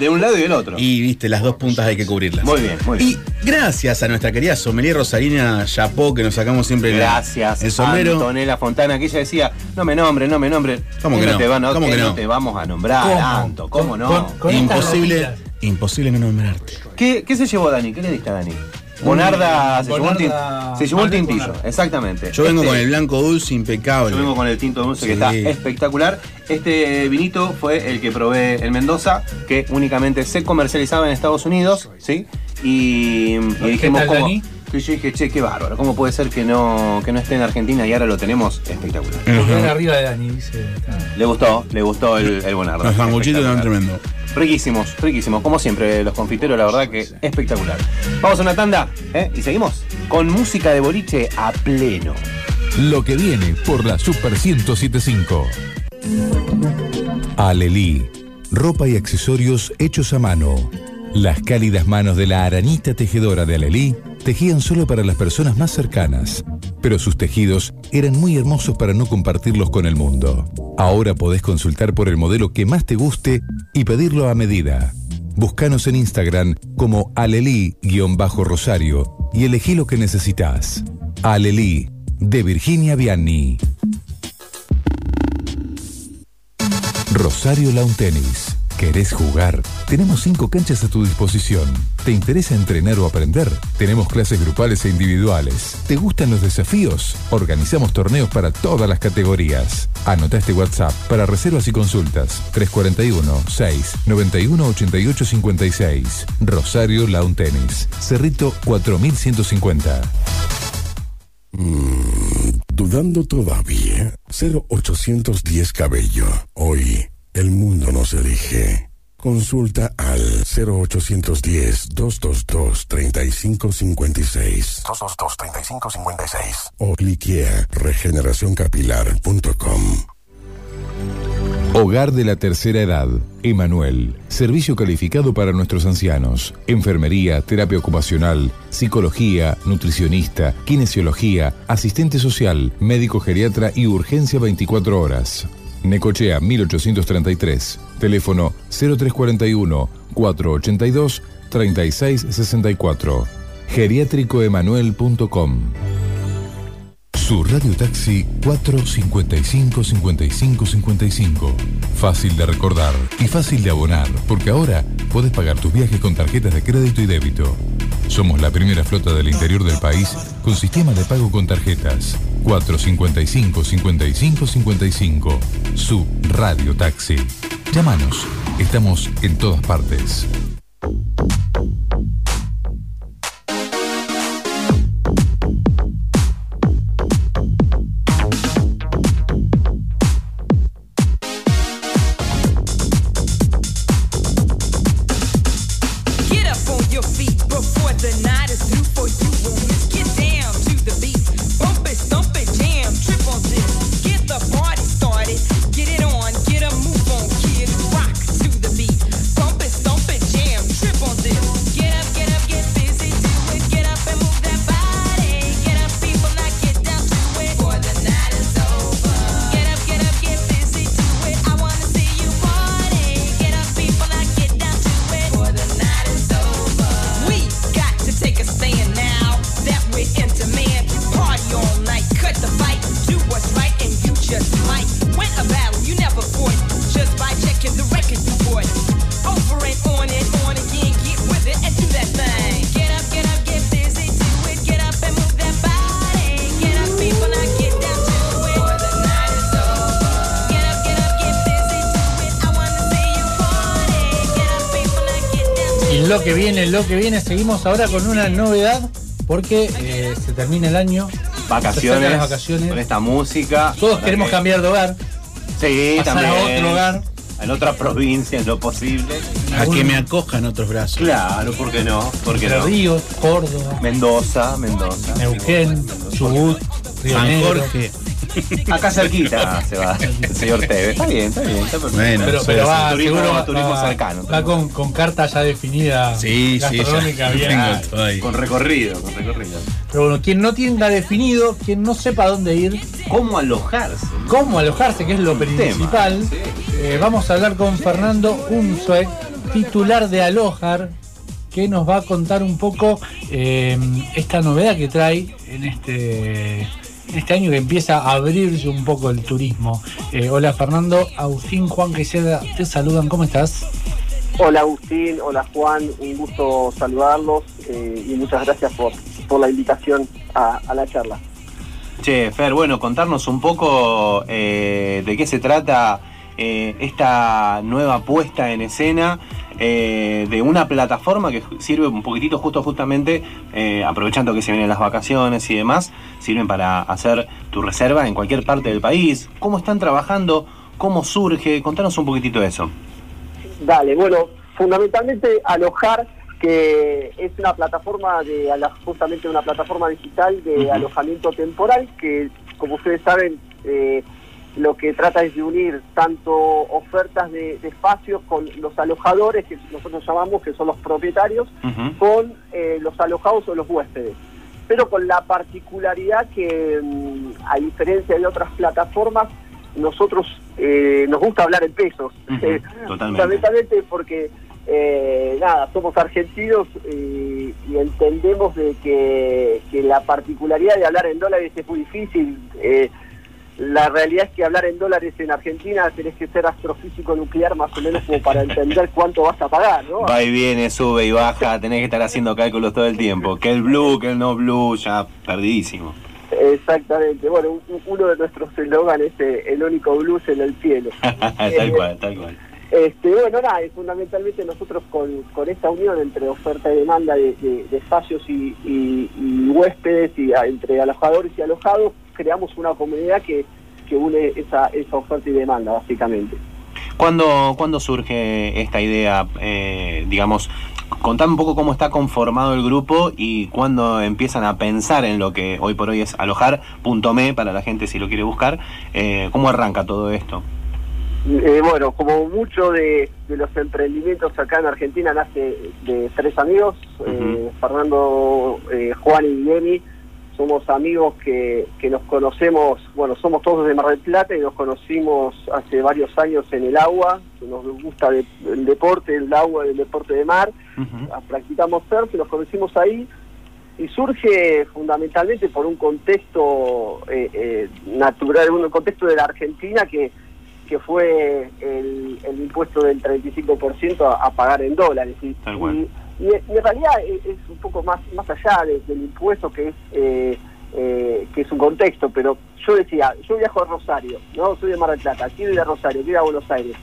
de un lado y del otro. Y viste, las dos puntas hay que cubrirlas. Muy bien, muy bien. Y gracias a nuestra querida sommelier Rosarina Chapó, que nos sacamos siempre la- Gracias, el sombrero. Antonella Fontana, que ella decía, no me nombre, no me nombre. ¿Cómo que no? te, van a- ¿Cómo que no? te vamos a nombrar, ¿Cómo? Anto? ¿Cómo no? con- con estas imposible, imposible no nombrarte. ¿Qué, qué se llevó Dani? ¿Qué le diste a Dani? Bonarda, se, llevó un tin- Bonarda- se llevó Malbec tintillo, Bonarda. exactamente. Yo vengo Este- con el blanco dulce impecable. Yo vengo con el tinto dulce que está espectacular. Este vinito fue el que probé en Mendoza, que únicamente se comercializaba en Estados Unidos, ¿sí? Y, y ¿Qué dijimos tal, cómo. Dani? Que yo dije, che, qué bárbaro, ¿cómo puede ser que no, que no esté en Argentina y ahora lo tenemos espectacular? Porque arriba de Dani, dice. Le gustó, le gustó el, el Bonarda. Los sanguchitos eran tremendos. Riquísimos, riquísimos. Como siempre, los confiteros, la verdad que espectacular. Vamos a una tanda, ¿eh? Y seguimos con música de boliche a pleno. Lo que viene por la Super 1075. Alelí. Ropa y accesorios hechos a mano. Las cálidas manos de la arañita tejedora de Alelí tejían solo para las personas más cercanas, pero sus tejidos eran muy hermosos para no compartirlos con el mundo. Ahora podés consultar por el modelo que más te guste y pedirlo a medida. Búscanos en Instagram como alelí-rosario y elegí lo que necesitas. Alelí, de Virginia Vianney. Rosario Lawn Tennis. ¿Querés jugar? Tenemos cinco canchas a tu disposición. ¿Te interesa entrenar o aprender? Tenemos clases grupales e individuales. ¿Te gustan los desafíos? Organizamos torneos para todas las categorías. Anota este WhatsApp para reservas y consultas. 341 6 91 88 56. Rosario Lawn Tennis. Cerrito 4150. Dudando todavía. 0810 Cabello. Hoy el mundo nos elige. Consulta al 0810-222-3556 222-3556. o cliquea regeneracioncapilar.com. Hogar de la Tercera Edad, Emanuel. Servicio calificado para nuestros ancianos. Enfermería, terapia ocupacional, psicología, nutricionista, kinesiología, asistente social, médico geriatra y urgencia 24 horas. Necochea 1833. Teléfono 0341 482 3664. Geriátricoemanuel.com. Su Radio Taxi 455 55 55. Fácil de recordar y fácil de abonar, porque ahora podés pagar tus viajes con tarjetas de crédito y débito. Somos la primera flota del interior del país con sistema de pago con tarjetas. 455 55 55. Su Radio Taxi. Llámanos. Estamos en todas partes. Lo que viene, seguimos ahora con una novedad porque eh, se termina el año. Vacaciones, las vacaciones. con esta música. Todos queremos que- cambiar de hogar, Sí, pasar también. a otro hogar. en otra provincia en lo posible. A que me acojan otros brazos. Claro, ¿por qué no? ¿Por qué no? Ríos, Córdoba, Mendoza, Mendoza. Neuquén, Chubut, Río San Negro. Jorge. [laughs] Acá cerquita se va [laughs] el señor Tevez. Está bien, está bien, está perfecto. Bueno, Pero, va, turismo- seguro va, turismo cercano. va con, con carta ya definida Sí, sí, gastronómica ya bien. tengo todo ahí. Con recorrido, con recorrido. Pero bueno, quien no tenga definido, quien no sepa dónde ir, ¿Cómo alojarse? cómo alojarse, que es lo tema, principal, sí. eh, vamos a hablar con Fernando Unzuek, titular de Alojar, que nos va a contar un poco eh, esta novedad que trae en este, este año que empieza a abrirse un poco el turismo. Eh, hola Fernando, Agustín, Juan Queseda, te saludan, ¿cómo estás? Hola Agustín, hola Juan, un gusto saludarlos eh, y muchas gracias por, por la invitación a, a la charla. Che, Fer, bueno, contarnos un poco eh, de qué se trata eh, esta nueva puesta en escena eh, de una plataforma que sirve un poquitito justo justamente, eh, aprovechando que se vienen las vacaciones y demás, sirven para hacer tu reserva en cualquier parte del país. ¿Cómo están trabajando? ¿Cómo surge? Contanos un poquitito de eso. Dale, bueno, fundamentalmente Alojar, que es una plataforma de justamente una plataforma digital de alojamiento temporal que, como ustedes saben, eh, lo que trata es de unir tanto ofertas de, de espacios con los alojadores, que nosotros llamamos que son los propietarios, con eh, los alojados o los huéspedes. Pero con la particularidad que, mm, a diferencia de otras plataformas, nosotros eh, nos gusta hablar en pesos. Eh, [laughs] totalmente. Fundamentalmente porque, eh, nada, somos argentinos y, y entendemos de que, que la particularidad de hablar en dólares es muy difícil. Eh, la realidad es que hablar en dólares en Argentina tenés que ser astrofísico nuclear más o menos como para entender cuánto vas a pagar, ¿no? Va y viene, sube y baja, tenés que estar haciendo cálculos todo el tiempo. Que el blue, que el no blue, ya perdidísimo. Exactamente. Bueno, un- uno de nuestros eslóganes es eh, el único blues en el cielo. [laughs] tal cual, tal cual. Este, bueno, nada, y fundamentalmente nosotros con, esta unión entre oferta y demanda de, espacios y, huéspedes, y entre alojadores y alojados, creamos una comunidad que, une esa, esa oferta y demanda, básicamente. ¿Cuándo, cuándo surge esta idea? Eh, digamos, contame un poco cómo está conformado el grupo y cuándo empiezan a pensar en lo que hoy por hoy es alojar.me para la gente si lo quiere buscar. Eh, ¿Cómo arranca todo esto? Eh, bueno, como mucho de, de los emprendimientos acá en Argentina nace de tres amigos, eh, Fernando, eh, Juan y Guillermo, somos amigos que, que nos conocemos, bueno, somos todos de Mar del Plata y nos conocimos hace varios años en el agua, nos gusta de- el deporte, el agua, el deporte de mar, Ah, practicamos surf y nos conocimos ahí. Y surge fundamentalmente por un contexto eh, eh, natural, un contexto de la Argentina que, que fue el, el impuesto del 35% a, a pagar en dólares. Y, en realidad es, es un poco más, más allá de- del impuesto que es, eh, eh, que es un contexto, pero yo decía, yo viajo a Rosario, no soy de Mar del Plata, quiero ir a Rosario, quiero ir a Buenos Aires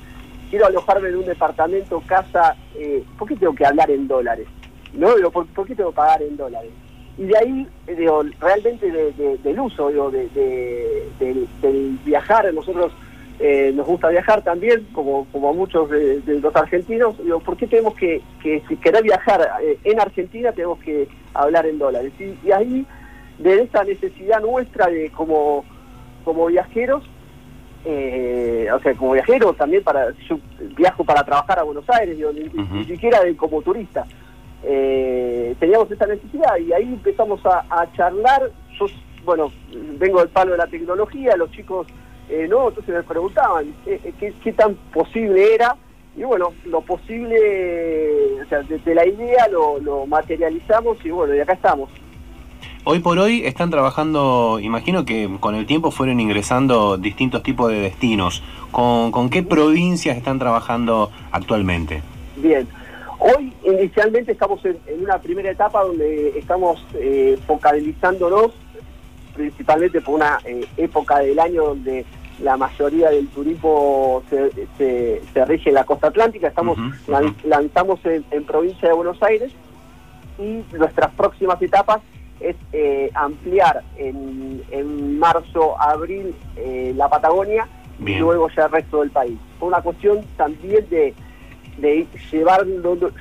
quiero alojarme en un departamento, casa, eh, ¿por qué tengo que hablar en dólares? ¿No? Digo, ¿por, por qué tengo que pagar en dólares? Y de ahí, eh, digo, realmente de- de- del uso, digo, de, de- del, del viajar, nosotros eh, nos gusta viajar también, como, como a muchos de, de los argentinos, digo, ¿por qué tenemos que, que si querer viajar eh, en Argentina, tenemos que hablar en dólares? Y, y ahí, de esa necesidad nuestra de como, como viajeros, eh, o sea, como viajero también para yo viajo para trabajar a Buenos Aires, digo, ni, ni siquiera de, como turista. Eh, teníamos esa necesidad y ahí empezamos a, a charlar. Yo, bueno, vengo del palo de la tecnología, los chicos eh, no, entonces me preguntaban eh, eh, qué, qué tan posible era. Y bueno, lo posible, o sea, desde la idea lo, lo materializamos y bueno, y acá estamos. Hoy por hoy están trabajando, imagino que con el tiempo fueron ingresando distintos tipos de destinos. ¿Con, con qué provincias están trabajando actualmente? Bien. Hoy inicialmente estamos en, en una primera etapa donde estamos eh, focalizándonos principalmente por una eh, época del año donde la mayoría del turismo se, se- se rige en la costa atlántica. Estamos lan- lanzamos en, en provincia de Buenos Aires y nuestras próximas etapas es eh, ampliar en, en marzo, abril eh, la Patagonia y luego ya el resto del país. por una cuestión también de, de llevar,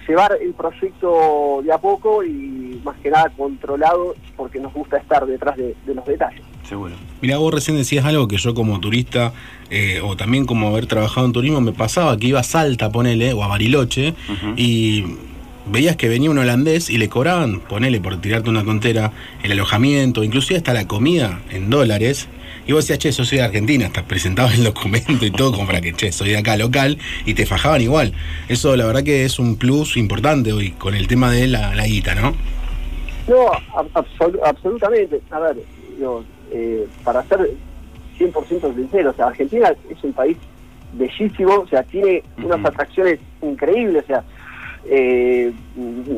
llevar el proyecto de a poco y más que nada controlado porque nos gusta estar detrás de, de los detalles. Seguro. Mira, vos recién decías algo que yo como turista eh, o también como haber trabajado en turismo me pasaba que iba a Salta, ponele, o a Bariloche y veías que venía un holandés y le cobraban, ponele por tirarte una tontera, el alojamiento, inclusive hasta la comida en dólares. Y vos decías, che, yo soy de Argentina, hasta presentabas el documento y todo como para que, che, soy de acá local, y te fajaban igual. Eso la verdad que es un plus importante hoy con el tema de la, la guita, ¿no? No, ab- absolu- absolutamente. A ver, digo, eh, para ser 100% sincero, o sea, Argentina es un país bellísimo, o sea, tiene unas atracciones increíbles, o sea, eh,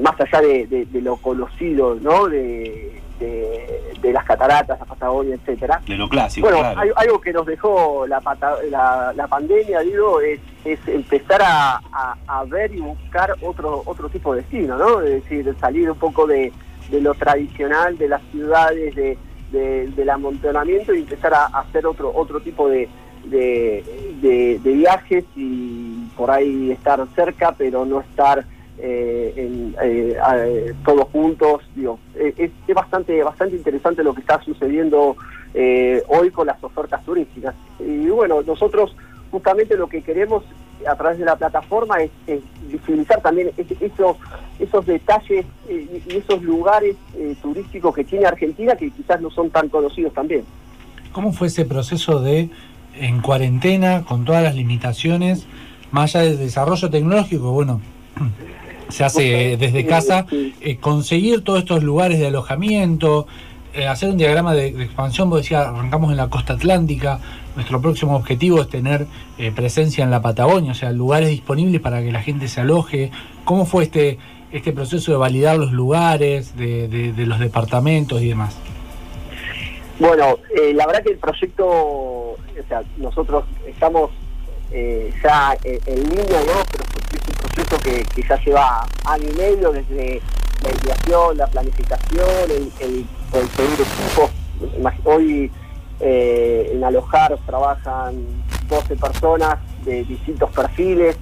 más allá de, de- de lo conocido, ¿no? De, de- de las cataratas, la Patagonia, etcétera. De lo clásico, Bueno, claro. hay- algo que nos dejó la, pata- la, la pandemia, digo, es, es empezar a, a- a ver y buscar otro otro tipo de destino, ¿no? Es decir, salir un poco de, de lo tradicional, de las ciudades, de, de- del amontonamiento y empezar a, hacer otro otro tipo de, de, viajes y por ahí estar cerca, pero no estar eh, en, eh, todos juntos. Digo, eh, es, es bastante bastante interesante lo que está sucediendo eh, hoy con las ofertas turísticas. Y bueno, nosotros justamente lo que queremos a través de la plataforma es, es visibilizar también es- esos, esos detalles eh, y esos lugares eh, turísticos que tiene Argentina que quizás no son tan conocidos también. ¿Cómo fue ese proceso de, en cuarentena, con todas las limitaciones, más allá del desarrollo tecnológico, bueno, [clears throat] se hace eh, desde casa, eh, conseguir todos estos lugares de alojamiento, eh, hacer un diagrama de, de expansión, vos decías, arrancamos en la costa atlántica, nuestro próximo objetivo es tener eh, presencia en la Patagonia, o sea, lugares disponibles para que la gente se aloje. ¿Cómo fue este, este proceso de validar los lugares, de, los departamentos y demás? Bueno, eh, la verdad que el proyecto, o sea, nosotros estamos eh, ya en, en línea, ¿no? Pero es un proceso que, ya lleva año y medio desde la ideación, la planificación, el, el conseguir equipos. Imag- Hoy eh, en Alojar trabajan 12 personas de distintos perfiles.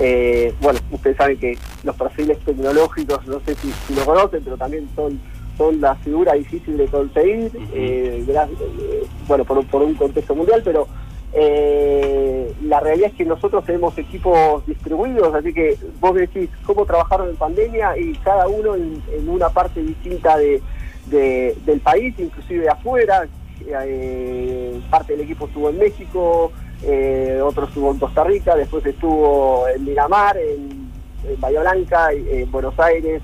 Eh, bueno, ustedes saben que los perfiles tecnológicos, no sé si, si lo conocen, pero también son son la figura difícil de conseguir, eh, eh, bueno, por, un- por un contexto mundial, pero eh, la realidad es que nosotros tenemos equipos distribuidos, así que vos decís cómo trabajaron en pandemia y cada uno en, en una parte distinta de, de- del país, inclusive afuera, eh, parte del equipo estuvo en México, eh, otro estuvo en Costa Rica, después estuvo en Miramar, en, en Bahía Blanca, y- en Buenos Aires,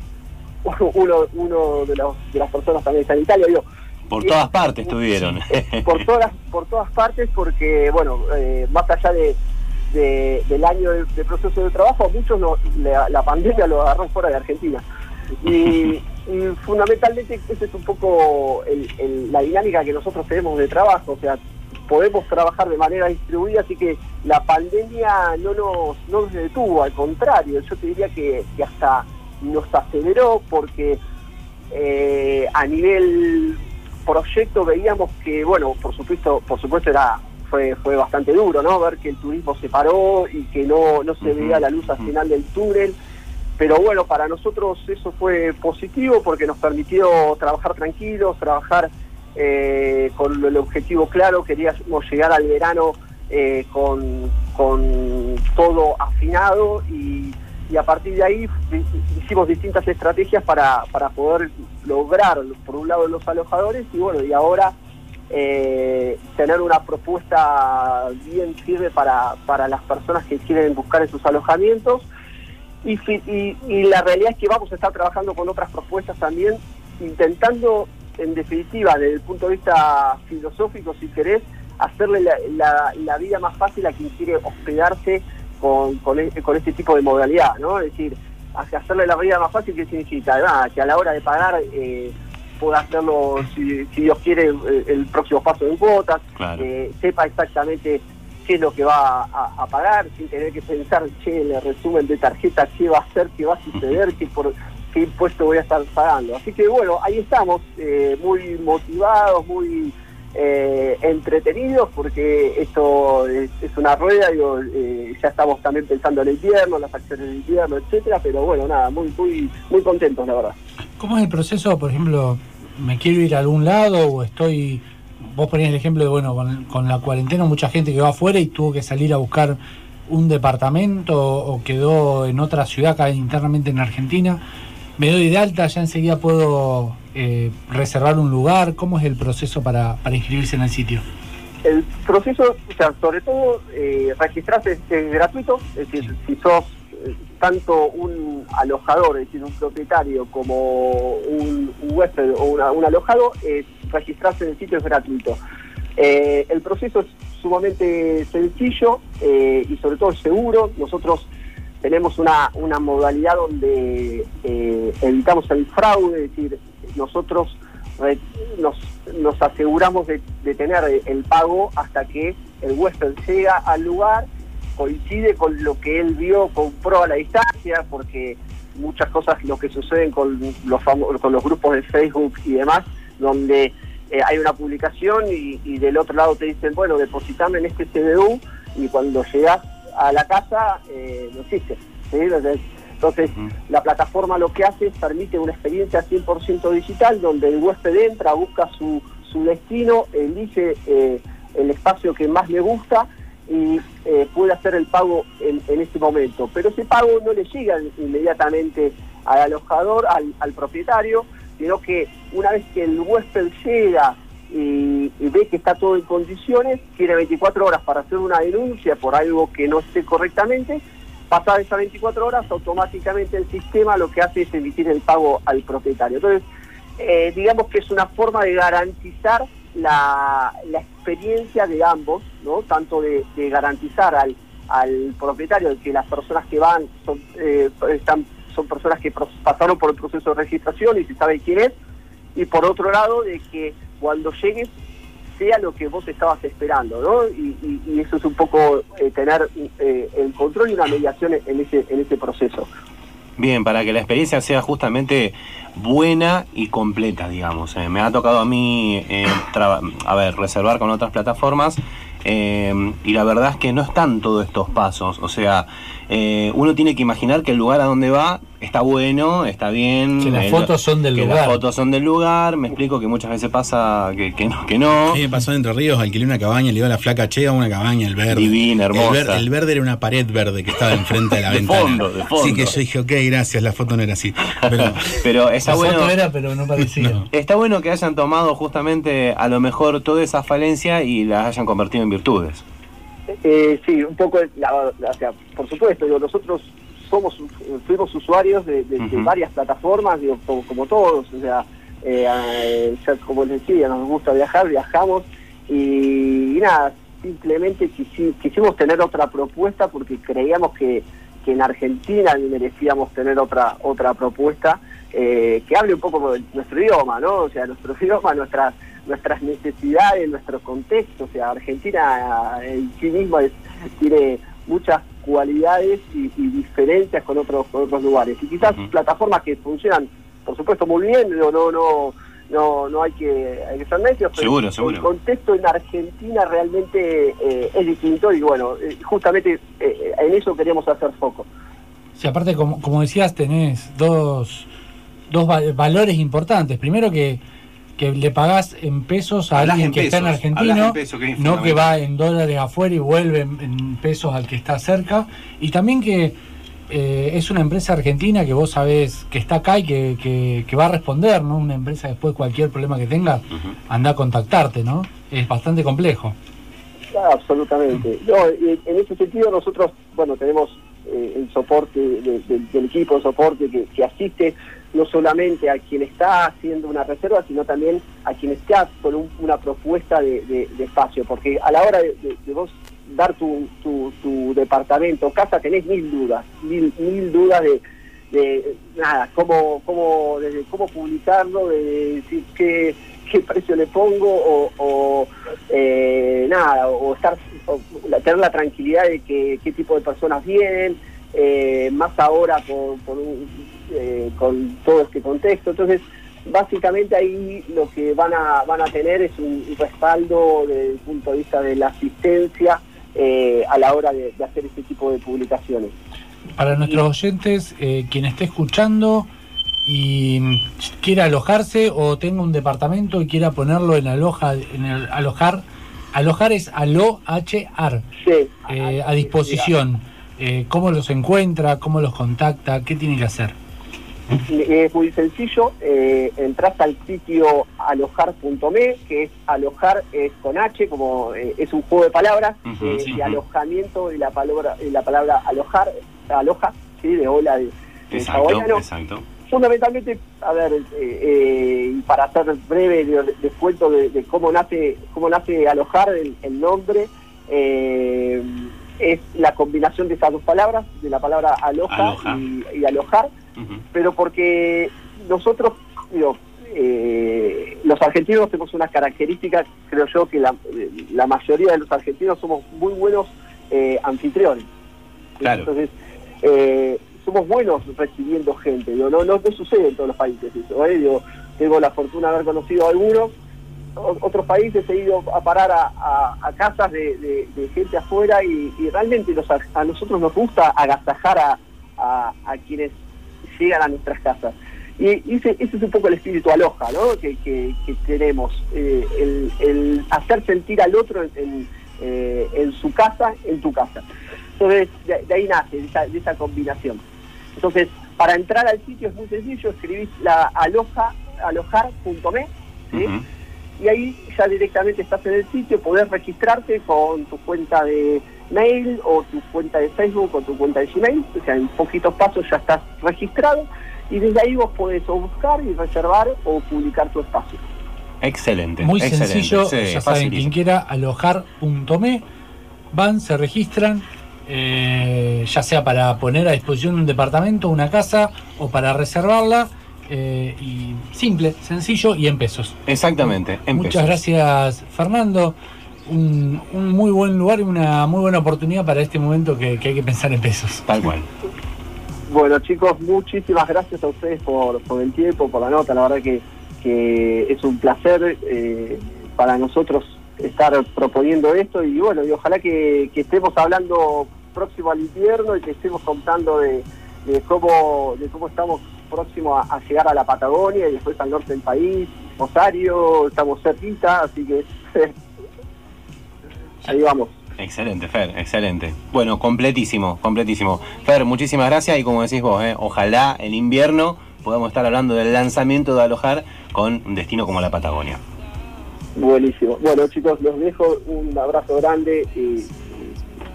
[laughs] uno, uno de, los, de las personas también está en Italia, digo, Por todas partes estuvieron. por todas por todas partes porque bueno eh, más allá de, de- del año de, de proceso de trabajo muchos no- la, la pandemia lo agarró fuera de Argentina y, y fundamentalmente esa es un poco el- el- la dinámica que nosotros tenemos de trabajo o sea podemos trabajar de manera distribuida así que la pandemia no nos no nos detuvo al contrario yo te diría que, que hasta nos aceleró porque eh, a nivel proyecto veíamos que, bueno, por supuesto, por supuesto era fue fue bastante duro, ¿no? Ver que el turismo se paró y que no, no se veía la luz al final del túnel. Pero bueno, para nosotros eso fue positivo porque nos permitió trabajar tranquilos, trabajar eh, con el objetivo claro. Queríamos llegar al verano eh, con, con todo afinado y, y a partir de ahí hi- hicimos distintas estrategias para, para poder lograr, por un lado, los alojadores y bueno, y ahora eh, tener una propuesta bien firme para, para las personas que quieren buscar esos alojamientos. Y, y, y la realidad es que vamos a estar trabajando con otras propuestas también, intentando, en definitiva, desde el punto de vista filosófico, si querés, hacerle la, la- la vida más fácil a quien quiere hospedarse con, con, e- con este tipo de modalidad, ¿no? Es decir, hacerle la vida más fácil, ¿qué significa? Nada, que a la hora de pagar eh, pueda hacerlo, si, si Dios quiere, el próximo paso en cuotas, Claro. eh, sepa exactamente qué es lo que va a, a pagar, sin tener que pensar, che, en el resumen de tarjeta, qué va a hacer, qué va a suceder, qué, por, qué impuesto voy a estar pagando. Así que bueno, ahí estamos, eh, muy motivados, muy eh, entretenidos porque esto es, es una rueda, digo, eh, ya estamos también pensando en el invierno, las acciones del invierno, etcétera, pero bueno, nada, muy, muy, muy contentos la verdad. ¿Cómo es el proceso, por ejemplo, me quiero ir a algún lado o estoy... Vos ponías el ejemplo de, bueno, con, con la cuarentena mucha gente que va afuera y tuvo que salir a buscar un departamento o quedó en otra ciudad acá internamente en Argentina. Me doy de alta, ya enseguida puedo eh, reservar un lugar. ¿Cómo es el proceso para, para inscribirse en el sitio? El proceso, o sea, sobre todo, eh, registrarse es, es gratuito, es decir, si sos eh, tanto un alojador, es decir, un propietario, como un, un huésped o una- un alojado, eh, registrarse en el sitio es gratuito. Eh, el proceso es sumamente sencillo eh, y sobre todo seguro. Nosotros tenemos una, modalidad donde eh, evitamos el fraude, es decir, nosotros nos, aseguramos de, tener el pago hasta que el huésped llega al lugar, coincide con lo que él vio, compró a la distancia, porque muchas cosas lo que suceden con los grupos de Facebook y demás, donde eh, hay una publicación y, y del otro lado te dicen, bueno, depositame en este CBU y cuando llegas a la casa eh, no existe. ¿sí? Entonces, entonces, la plataforma lo que hace es permite una experiencia 100% digital donde el huésped entra, busca su, su destino, elige eh, el espacio que más le gusta y eh, puede hacer el pago en, en ese momento. Pero ese pago no le llega inmediatamente al alojador, al, al propietario, sino que una vez que el huésped llega y, ve que está todo en condiciones, tiene 24 horas para hacer una denuncia por algo que no esté correctamente, pasadas esas 24 horas, automáticamente el sistema lo que hace es emitir el pago al propietario. Entonces, eh, digamos que es una forma de garantizar la, la experiencia de ambos, ¿no? tanto de, garantizar al, al propietario que las personas que van son, eh, están, son personas que pasaron por el proceso de registración y se sabe quién es, y por otro lado de que cuando llegues sea lo que vos estabas esperando, ¿no? Y, eso es un poco eh, tener eh, el control y una mediación en ese, en ese proceso. Bien, para que la experiencia sea justamente buena y completa, digamos. Eh, me ha tocado a mí, a ver, reservar con otras plataformas y la verdad es que no están todos estos pasos. O sea, eh, uno tiene que imaginar que el lugar a donde va está bueno, está bien. Que las eh, fotos son del que lugar. Las fotos son del lugar. Me explico que muchas veces pasa que, que no. Que no. A mí me pasó en Entre Ríos, alquilé una cabaña, le iba a la flaca che a una cabaña, el verde. Divina, hermosa. El, ver- el verde era una pared verde que estaba enfrente de la [laughs] De ventana. fondo, de fondo. Así que yo dije, ok, gracias, la foto no era así. Pero, [laughs] Pero está La bueno. foto era, pero no parecía. Está bueno que hayan tomado justamente a lo mejor toda esa falencia y las hayan convertido en virtudes. Eh, sí, un poco, la- la- o sea, por supuesto, digo, nosotros somos fuimos usuarios de, de- varias plataformas, digo, como, como todos, o sea, eh, eh, ya como les decía, nos gusta viajar, viajamos y, y nada, simplemente quisi- quisimos tener otra propuesta porque creíamos que, que en Argentina merecíamos tener otra otra propuesta eh, que hable un poco de nuestro idioma, ¿no? O sea, nuestro [laughs] idioma, nuestras nuestras necesidades, nuestro contexto. O sea, Argentina eh, en sí misma es- tiene muchas cualidades y, y diferencias con otros con otros lugares. Y quizás plataformas que funcionan, por supuesto, muy bien, digo, no no no no hay que, hay que ser necios, pero Seguro, seguro. el contexto en Argentina realmente eh, es distinto y bueno, eh, justamente eh, en eso queríamos hacer foco. Sí, aparte, como, como decías, tenés dos, dos va- valores importantes. Primero que, que le pagás en pesos a alguien en que está en pesos, argentino, en es no que va en dólares afuera y vuelve en, pesos al que está cerca. Y también que eh, es una empresa argentina que vos sabés que está acá y que, que- que va a responder, ¿no? Una empresa después cualquier problema que tenga, anda a contactarte, ¿no? Es bastante complejo. Ah, Absolutamente. No, y en ese sentido nosotros, bueno, tenemos eh, el soporte de- de- del equipo de soporte que, que asiste no solamente a quien está haciendo una reserva, sino también a quien está con un- una propuesta de, de- de espacio, porque a la hora de, de- de vos dar tu, tu, tu departamento, casa, tenés mil dudas, mil, mil dudas de, de nada, cómo, cómo, desde cómo publicarlo, de decir qué, qué precio le pongo o, o, eh, nada, o estar o tener la tranquilidad de que qué tipo de personas vienen, eh, más ahora con, con, un- eh, con todo este contexto. Entonces, básicamente ahí lo que van a, van a tener es un respaldo desde el punto de vista de la asistencia eh, a la hora de, de hacer este tipo de publicaciones. Para nuestros oyentes, eh, quien esté escuchando y quiera alojarse o tenga un departamento y quiera ponerlo en aloja, en el alojar, alojar es alohr, eh, a disposición. Eh, ¿Cómo los encuentra? ¿Cómo los contacta? ¿Qué tiene que hacer? Es muy sencillo, eh, entras al sitio alojar.me, que es alojar es con H, como eh, es un juego de palabras, eh, sí, de alojamiento y la palabra, la palabra alojar, aloja, ¿sí? de hola de, de Exacto, hawaiano. exacto. Fundamentalmente, a ver, eh, eh, y para hacer breve, de- les cuento de, de cómo nace cómo nace alojar el, el nombre. eh, es la combinación de esas dos palabras, de la palabra aloja, Aloja. Y, y alojar, Pero porque nosotros, digo, eh, los argentinos tenemos unas características, creo yo que la, la mayoría de los argentinos somos muy buenos eh, anfitriones. Claro. Entonces, eh, somos buenos recibiendo gente, digo, no, no, no sucede en todos los países eso, ¿eh? Digo, tengo la fortuna de haber conocido a algunos, o- otros países he ido a parar a, a- a casas de, de- de gente afuera y, y realmente los a nosotros nos gusta agasajar a- a quienes llegan a nuestras casas. Y ese, ese es un poco el espíritu aloja, ¿no? Que, que- que tenemos, eh, el, el hacer sentir al otro en, en, eh, en su casa, en tu casa. Entonces, de, de ahí nace, de esa, de esa combinación. Entonces, para entrar al sitio es muy sencillo, escribís la aloja, alojar.me, y ahí ya directamente estás en el sitio, podés registrarte con tu cuenta de mail o tu cuenta de Facebook o tu cuenta de Gmail, o sea, en poquitos pasos ya estás registrado y desde ahí vos podés o buscar y reservar o publicar tu espacio. Excelente. Muy excelente. sencillo, Sí, ya saben, quien quiera alojar.me, van, se registran, eh, ya sea para poner a disposición un departamento, una casa o para reservarla. eh, y simple, sencillo y en pesos. Exactamente, en Muchas pesos. gracias, Fernando. Un, un muy buen lugar y una muy buena oportunidad para este momento que, que hay que pensar en pesos. Tal cual. Bueno chicos, muchísimas gracias a ustedes por, por el tiempo, por la nota, la verdad que, que es un placer eh, para nosotros estar proponiendo esto y bueno, y ojalá que, que estemos hablando próximo al invierno y que estemos contando de, de cómo de cómo estamos próximos a, a llegar a la Patagonia y después al norte del país, Rosario, estamos cerquita, así que [laughs] ahí vamos. Excelente, Fer, excelente. Bueno, completísimo, completísimo. Fer, muchísimas gracias y como decís vos, eh, ojalá en invierno podamos estar hablando del lanzamiento de Alojar con un destino como la Patagonia. Buenísimo. Bueno, chicos, los dejo un abrazo grande y,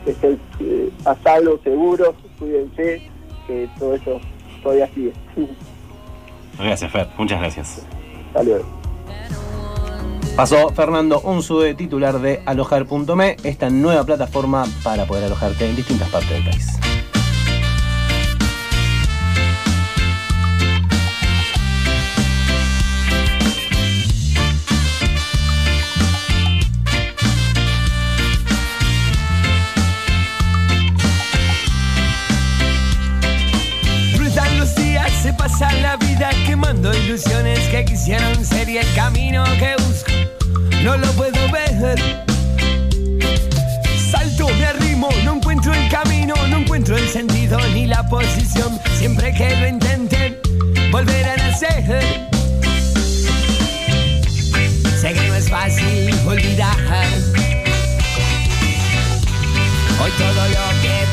estén eh, a salvo, seguros, cuídense, que todo eso todavía sigue. Gracias, Fer, muchas gracias. Hasta luego. Pasó Fernando Unzue, titular de alojar.me, esta nueva plataforma para poder alojarte en distintas partes del país. Se pasa la vida quemando ilusiones que quisieron ser y el camino que busco no lo puedo ver. Salto, me arrimo, no encuentro el camino, no encuentro el sentido ni la posición. Siempre que lo intente, volver a nacer. Sé que no es fácil olvidar. Hoy todo lo que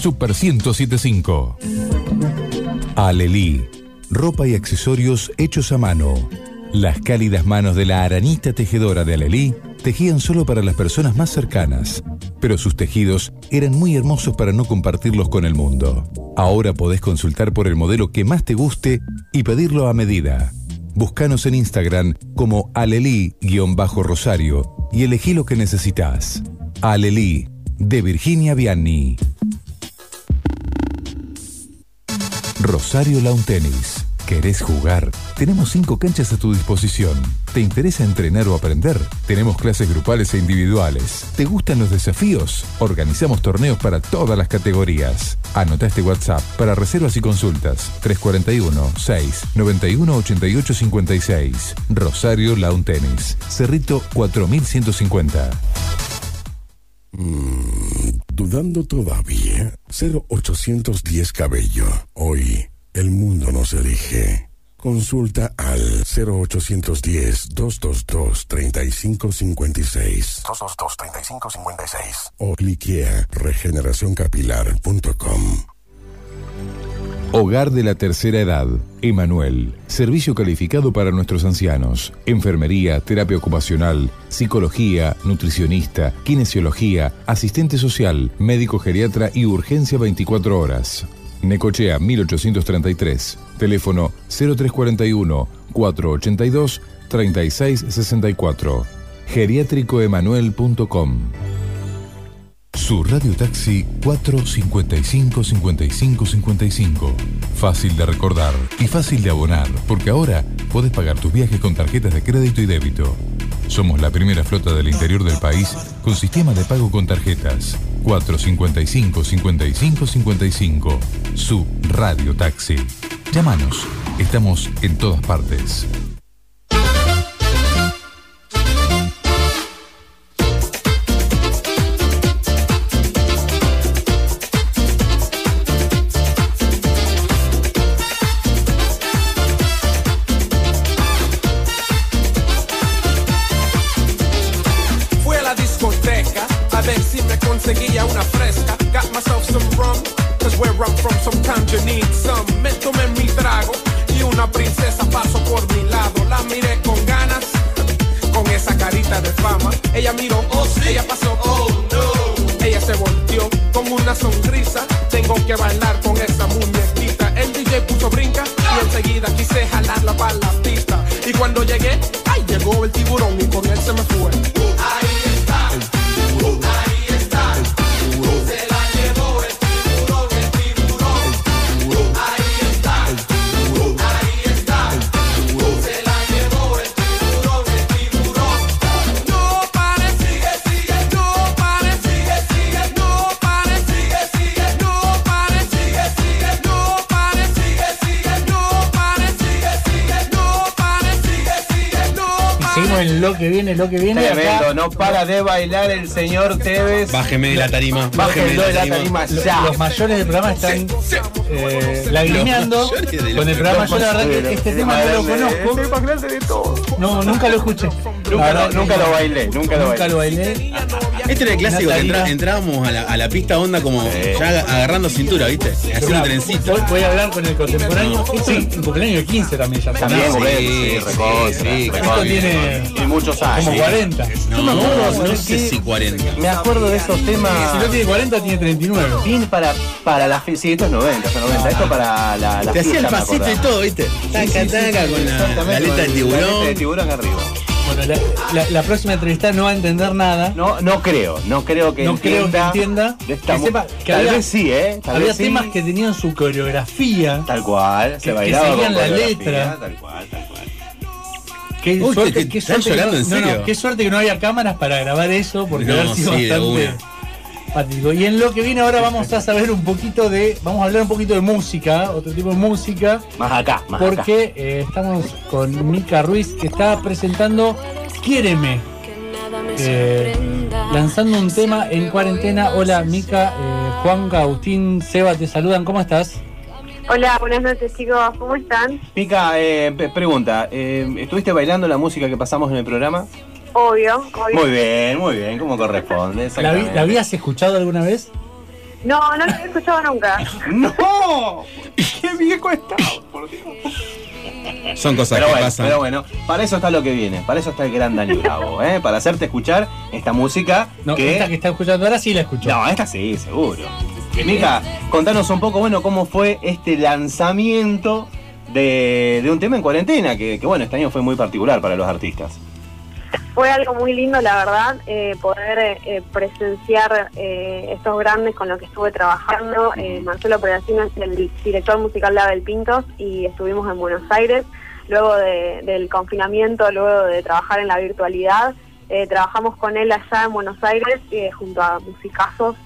Super 1075. Alelí. Ropa y accesorios hechos a mano. Las cálidas manos de la aranita tejedora de Alelí tejían solo para las personas más cercanas, pero sus tejidos eran muy hermosos para no compartirlos con el mundo. Ahora podés consultar por el modelo que más te guste y pedirlo a medida. Búscanos en Instagram como alelí-rosario y elegí lo que necesitas. Alelí, de Virginia Vianney. Rosario Lawn Tennis. ¿Querés jugar? Tenemos cinco canchas a tu disposición. ¿Te interesa entrenar o aprender? Tenemos clases grupales e individuales. ¿Te gustan los desafíos? Organizamos torneos para todas las categorías. Anota este WhatsApp para reservas y consultas. 341 6 91 88 56. Rosario Lawn Tennis. Cerrito 4150. Mm, ¿Dudando todavía? 0810 Cabello. Hoy, el mundo nos elige. Consulta al 0810-222-3556 222-3556. o cliquea regeneracioncapilar.com. Hogar de la Tercera Edad. Emanuel. Servicio calificado para nuestros ancianos. Enfermería, terapia ocupacional, psicología, nutricionista, kinesiología, asistente social, médico geriatra y urgencia 24 horas. Necochea 1833. Teléfono 0341 482 3664. Geriátricoemanuel.com. Su Radio Taxi 455 55 55. Fácil de recordar y fácil de abonar, porque ahora podés pagar tus viajes con tarjetas de crédito y débito. Somos la primera flota del interior del país con sistema de pago con tarjetas. 455 55 55. Su Radio Taxi. Llámanos. Estamos en todas partes. Viene, lo que viene. Tremendo, Acá, no para de bailar el señor Tevez. Bájeme de la tarima. Bájenlo de la tarima ya. los mayores del programa están eh, lagrimeando con el programa. Yo la verdad que este tema no lo conozco. No, nunca lo escuché. Nunca, verdad lo- que nunca lo bailé, nunca lo Nunca bailé. lo bailé. Este era el clásico que entra- entrábamos a la, a la pista onda como ya agarrando cintura, ¿viste? Haciendo Mirá, trencito. voy- Voy a hablar con el contemporáneo. Esto es un cumpleaños de 15 también ya. También, Sí, sí, sí, sí, Esto recontra. tiene muchos años. como 40. No, me acuerdo, no ¿sabés sé si 40. Me acuerdo de esos temas. Si no tiene 40, tiene 39. Bien para, para la fiesta. Sí, esto es 90, esto es 90. Esto para la, la Te hacía el pasito y todo, ¿viste? Taca, Sí, sí, sí, taca, sí, con la, exactamente, la aleta con del La aleta de tiburón. tiburón arriba. Bueno, la, la- la próxima entrevista no va a entender nada. No, no creo, no creo que No creo que entienda. de esta Que sepa que Tal había- vez sí, ¿eh? Tal Había vez sí. temas que tenían su coreografía. Tal cual, que- se que bailaba con seguían la letra. Tal cual, tal cual. Qué Uy, suerte, que- qué ¿están suerte que llorando no, en no, no, serio? qué suerte que no había cámaras para grabar eso, porque No, haber sido sí, bastante. Y en lo que viene ahora vamos a saber un poquito de. Vamos a hablar un poquito de música, otro tipo de música. Más acá, más acá. Porque eh, estamos con Mica Ruiz que está presentando Quiéreme. eh, lanzando un tema en cuarentena. Hola Mica, eh, Juan, Agustín, Seba, te saludan. ¿Cómo estás? Hola, buenas noches chicos, ¿cómo están? Pica, eh, pregunta, eh, ¿estuviste bailando la música que pasamos en el programa? Obvio, obvio. Muy bien, muy bien, como corresponde. ¿La, vi- la habías escuchado alguna vez? No, no lo había escuchado nunca. [laughs] ¡No! ¡Qué viejo está! Por Dios. Son cosas Pero que bueno, pasan. pero bueno, para eso está lo que viene, para eso está el gran Dani Bravo, [laughs] ¿eh? para hacerte escuchar esta música No, que... esta que está escuchando ahora sí la escuchó. No, esta sí, seguro. Mica, contanos un poco, bueno, cómo fue este lanzamiento de, de un tema en cuarentena, que, que, bueno, este año fue muy particular para los artistas. Fue algo muy lindo, la verdad, eh, poder eh, presenciar eh, estos grandes con los que estuve trabajando. Eh, Marcelo Pedacino es el director musical de Abel Pintos y estuvimos en Buenos Aires. Luego de- del confinamiento, luego de trabajar en la virtualidad, trabajamos con él allá en Buenos Aires junto a musicazos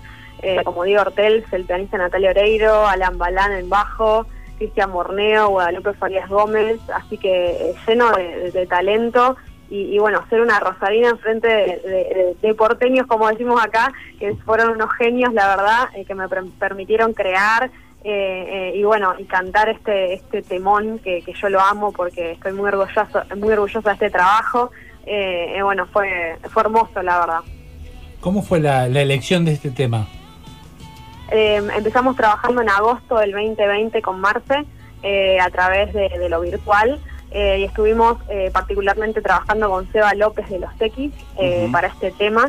eh, como Diego Ortels, el pianista Natalia Oreiro, Alan Balán en bajo, Cristian Morneo, Guadalupe Farías Gómez, así que eh, lleno de, talento y, bueno, ser una rosarina enfrente de, porteños, como decimos acá, que fueron unos genios, la verdad, eh, que me per- permitieron crear eh, y bueno, y cantar este este temón que, yo lo amo porque estoy muy orgulloso, muy orgullosa de este trabajo. Bueno, fue, fue hermoso, la verdad. ¿Cómo fue la elección de este tema? Eh, empezamos trabajando en agosto del 2020 con Marce eh, a través de, de lo virtual eh, y estuvimos eh, particularmente trabajando con Seba López de los Tequis eh, Ujú. para este tema.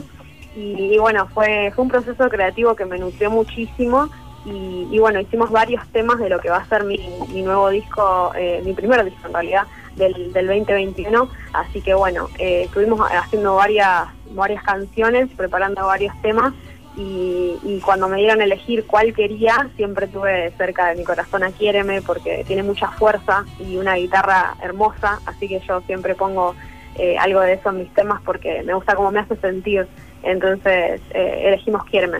Y, y bueno, fue, fue un proceso creativo que me nutrió muchísimo. Y, y bueno, hicimos varios temas de lo que va a ser mi, mi nuevo disco, mi primer disco en realidad del, del 2021, así que bueno, estuvimos haciendo varias, varias canciones, preparando varios temas y, y cuando me dieron a elegir cuál quería, siempre tuve cerca de mi corazón a Quiéreme porque tiene mucha fuerza y una guitarra hermosa, así que yo siempre pongo eh, algo de eso en mis temas porque me gusta cómo me hace sentir. Entonces eh, elegimos Quiéreme.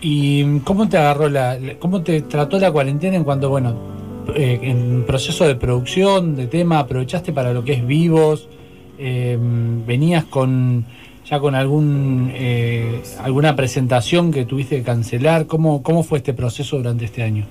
¿Y cómo te agarró la, cómo te trató la cuarentena en cuanto, bueno, eh, en proceso de producción, de tema, aprovechaste para lo que es vivos, eh, venías con con algún eh, alguna presentación que tuviste que cancelar, ¿cómo, cómo fue este proceso durante este año?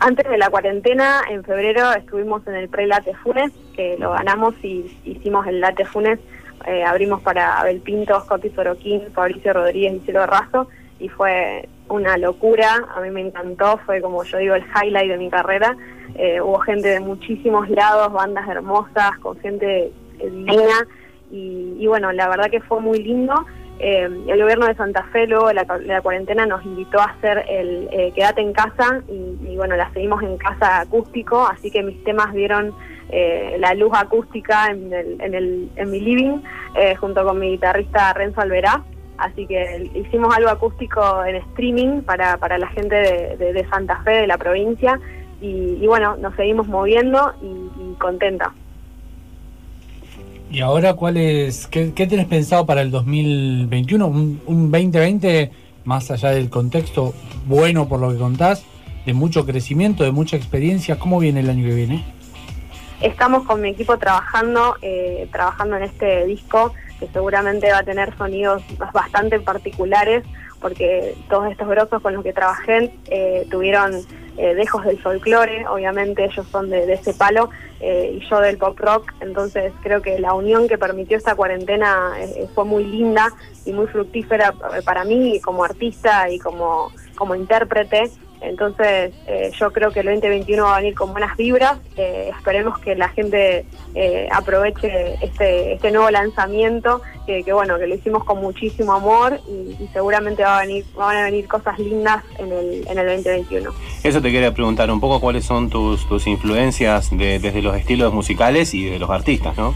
Antes de la cuarentena, en febrero, estuvimos en el pre-late Funes, que lo ganamos y hicimos el late Funes. eh, abrimos para Abel Pinto, Scotty Soroquín, Fabricio Rodríguez y Cielo Razo y fue una locura. A mí me encantó, fue como yo digo, el highlight de mi carrera. Eh, hubo gente de muchísimos lados, bandas hermosas, con gente divina y, y bueno, la verdad que fue muy lindo. Eh, el gobierno de Santa Fe luego de la, cuarentena nos invitó a hacer el eh, Quédate en casa y, bueno, la seguimos en casa acústico, así que mis temas vieron eh, la luz acústica en, el, en, el, en mi living eh, junto con mi guitarrista Renzo Alverá. Así que hicimos algo acústico en streaming para, para la gente de, Santa Fe, de la provincia, y, bueno, nos seguimos moviendo y contenta. ¿Y ahora cuál es, qué, qué tienes pensado para el 2021? Un, un 2020, más allá del contexto bueno por lo que contás, de mucho crecimiento, de mucha experiencia, ¿cómo viene el año que viene? Estamos con mi equipo trabajando, eh, trabajando en este disco que seguramente va a tener sonidos bastante particulares porque todos estos grosos con los que trabajé eh, tuvieron eh, dejos del folclore, obviamente ellos son de, ese palo eh, y yo del pop rock, entonces creo que la unión que permitió esta cuarentena eh, fue muy linda y muy fructífera eh, para mí como artista y como, como intérprete. Entonces, eh, yo creo que el 2021 va a venir con buenas vibras. Eh, esperemos que la gente eh, aproveche este, este nuevo lanzamiento, que, bueno, que lo hicimos con muchísimo amor y, y seguramente va a venir, van a venir cosas lindas en el, en el 2021. Eso te quería preguntar un poco cuáles son tus, tus influencias de- desde los estilos musicales y de los artistas, ¿no?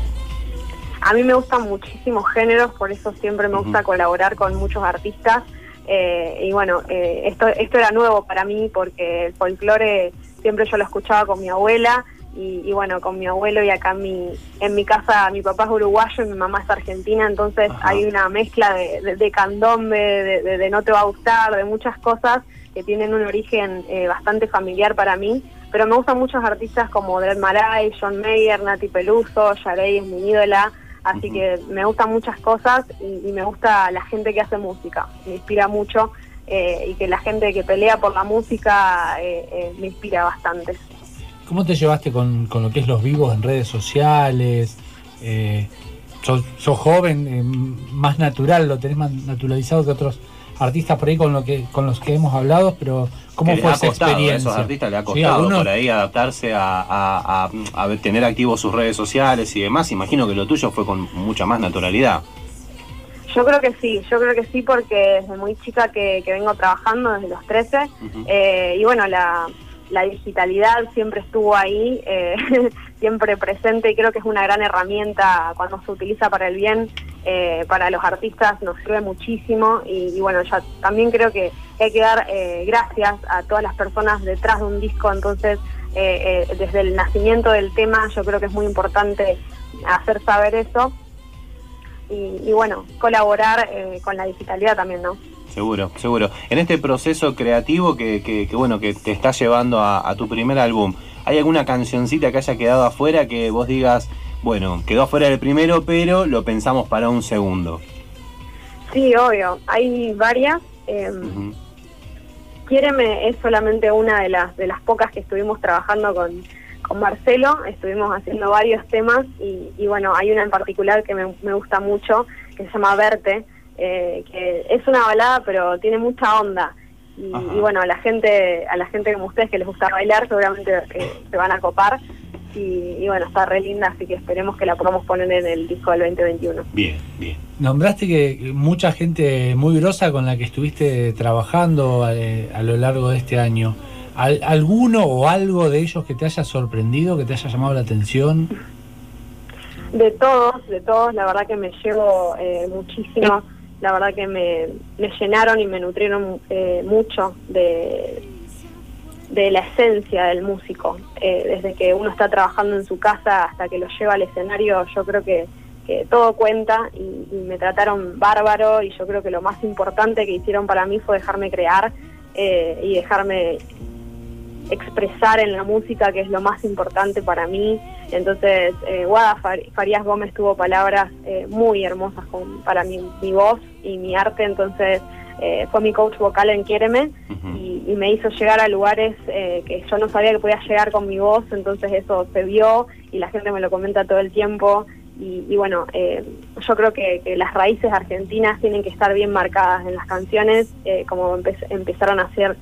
A mí me gustan muchísimos géneros, por eso siempre me gusta colaborar con muchos artistas. Eh, y bueno, eh, esto, esto era nuevo para mí porque el folclore siempre yo lo escuchaba con mi abuela y, y bueno, con mi abuelo y acá en mi, en mi casa mi papá es uruguayo y mi mamá es argentina, entonces hay una mezcla de, de, de candombe, de, de- no te va a gustar, de muchas cosas que tienen un origen eh, bastante familiar para mí. Pero me gustan muchos artistas como Dred Maray, John Mayer, Nati Peluso, Yarey es mi ídola. Así que me gustan muchas cosas y, y me gusta la gente que hace música. Me inspira mucho eh, y que la gente que pelea por la música eh, eh, me inspira bastante. ¿Cómo te llevaste con, con lo que es los vivos en redes sociales? Sos, sos joven, más natural, lo tenés más naturalizado que otros artistas por ahí con lo que con los que hemos hablado, pero ¿cómo fue esa costado, a experiencia? esos artistas le ha Sí, costado por ahí adaptarse a, a- a- a ver, tener activos sus redes sociales y demás. Imagino que lo tuyo fue con mucha más naturalidad. Yo creo que sí, yo creo que sí porque desde muy chica que, que vengo trabajando desde los 13 eh, y bueno, la, la digitalidad siempre estuvo ahí, eh, [laughs] siempre presente y creo que es una gran herramienta cuando se utiliza para el bien, eh, para los artistas nos sirve muchísimo y, bueno, ya también creo que hay que dar eh, gracias a todas las personas detrás de un disco, entonces desde el nacimiento del tema yo creo que es muy importante hacer saber eso y, y bueno, colaborar con la digitalidad también, ¿no? Seguro, seguro. En este proceso creativo que, que- que, bueno que te está llevando a, a tu primer álbum, ¿hay alguna cancioncita que haya quedado afuera que vos digas, bueno, quedó afuera del primero, pero lo pensamos para un segundo? Sí, obvio, hay varias. eh, Quiéreme es solamente una de las de las pocas que estuvimos trabajando con, con Marcelo, estuvimos haciendo varios temas y, y bueno, hay una en particular que me, me gusta mucho, que se llama Verte, eh, que es una balada pero tiene mucha onda. Y, y bueno, a la gente a la gente como ustedes que les gusta bailar seguramente eh, se van a copar. Y, y bueno, está re linda, así que esperemos que la podamos poner en el disco del 2021. Bien, bien. Nombraste que mucha gente muy grosa con la que estuviste trabajando eh, a lo largo de este año. ¿Al- ¿Alguno o algo de ellos que te haya sorprendido, que te haya llamado la atención? De todos, de todos, la verdad que me llevo eh, muchísimo, la verdad que me, me llenaron y me nutrieron eh, mucho de, de la esencia del músico. Eh, desde que uno está trabajando en su casa hasta que lo lleva al escenario, yo creo que, que todo cuenta y, me trataron bárbaro y yo creo que lo más importante que hicieron para mí fue dejarme crear eh, y dejarme expresar en la música, que es lo más importante para mí. Entonces, eh, Guada Far- Farías Gómez tuvo palabras eh, muy hermosas con, para mi, mi voz y mi arte, entonces eh, fue mi coach vocal en Quiéreme y, y me hizo llegar a lugares eh, que yo no sabía que podía llegar con mi voz, entonces eso se vio y la gente me lo comenta todo el tiempo. Y, y bueno, eh, yo creo que, que las raíces argentinas tienen que estar bien marcadas en las canciones, eh, como empe- empezaron a hacer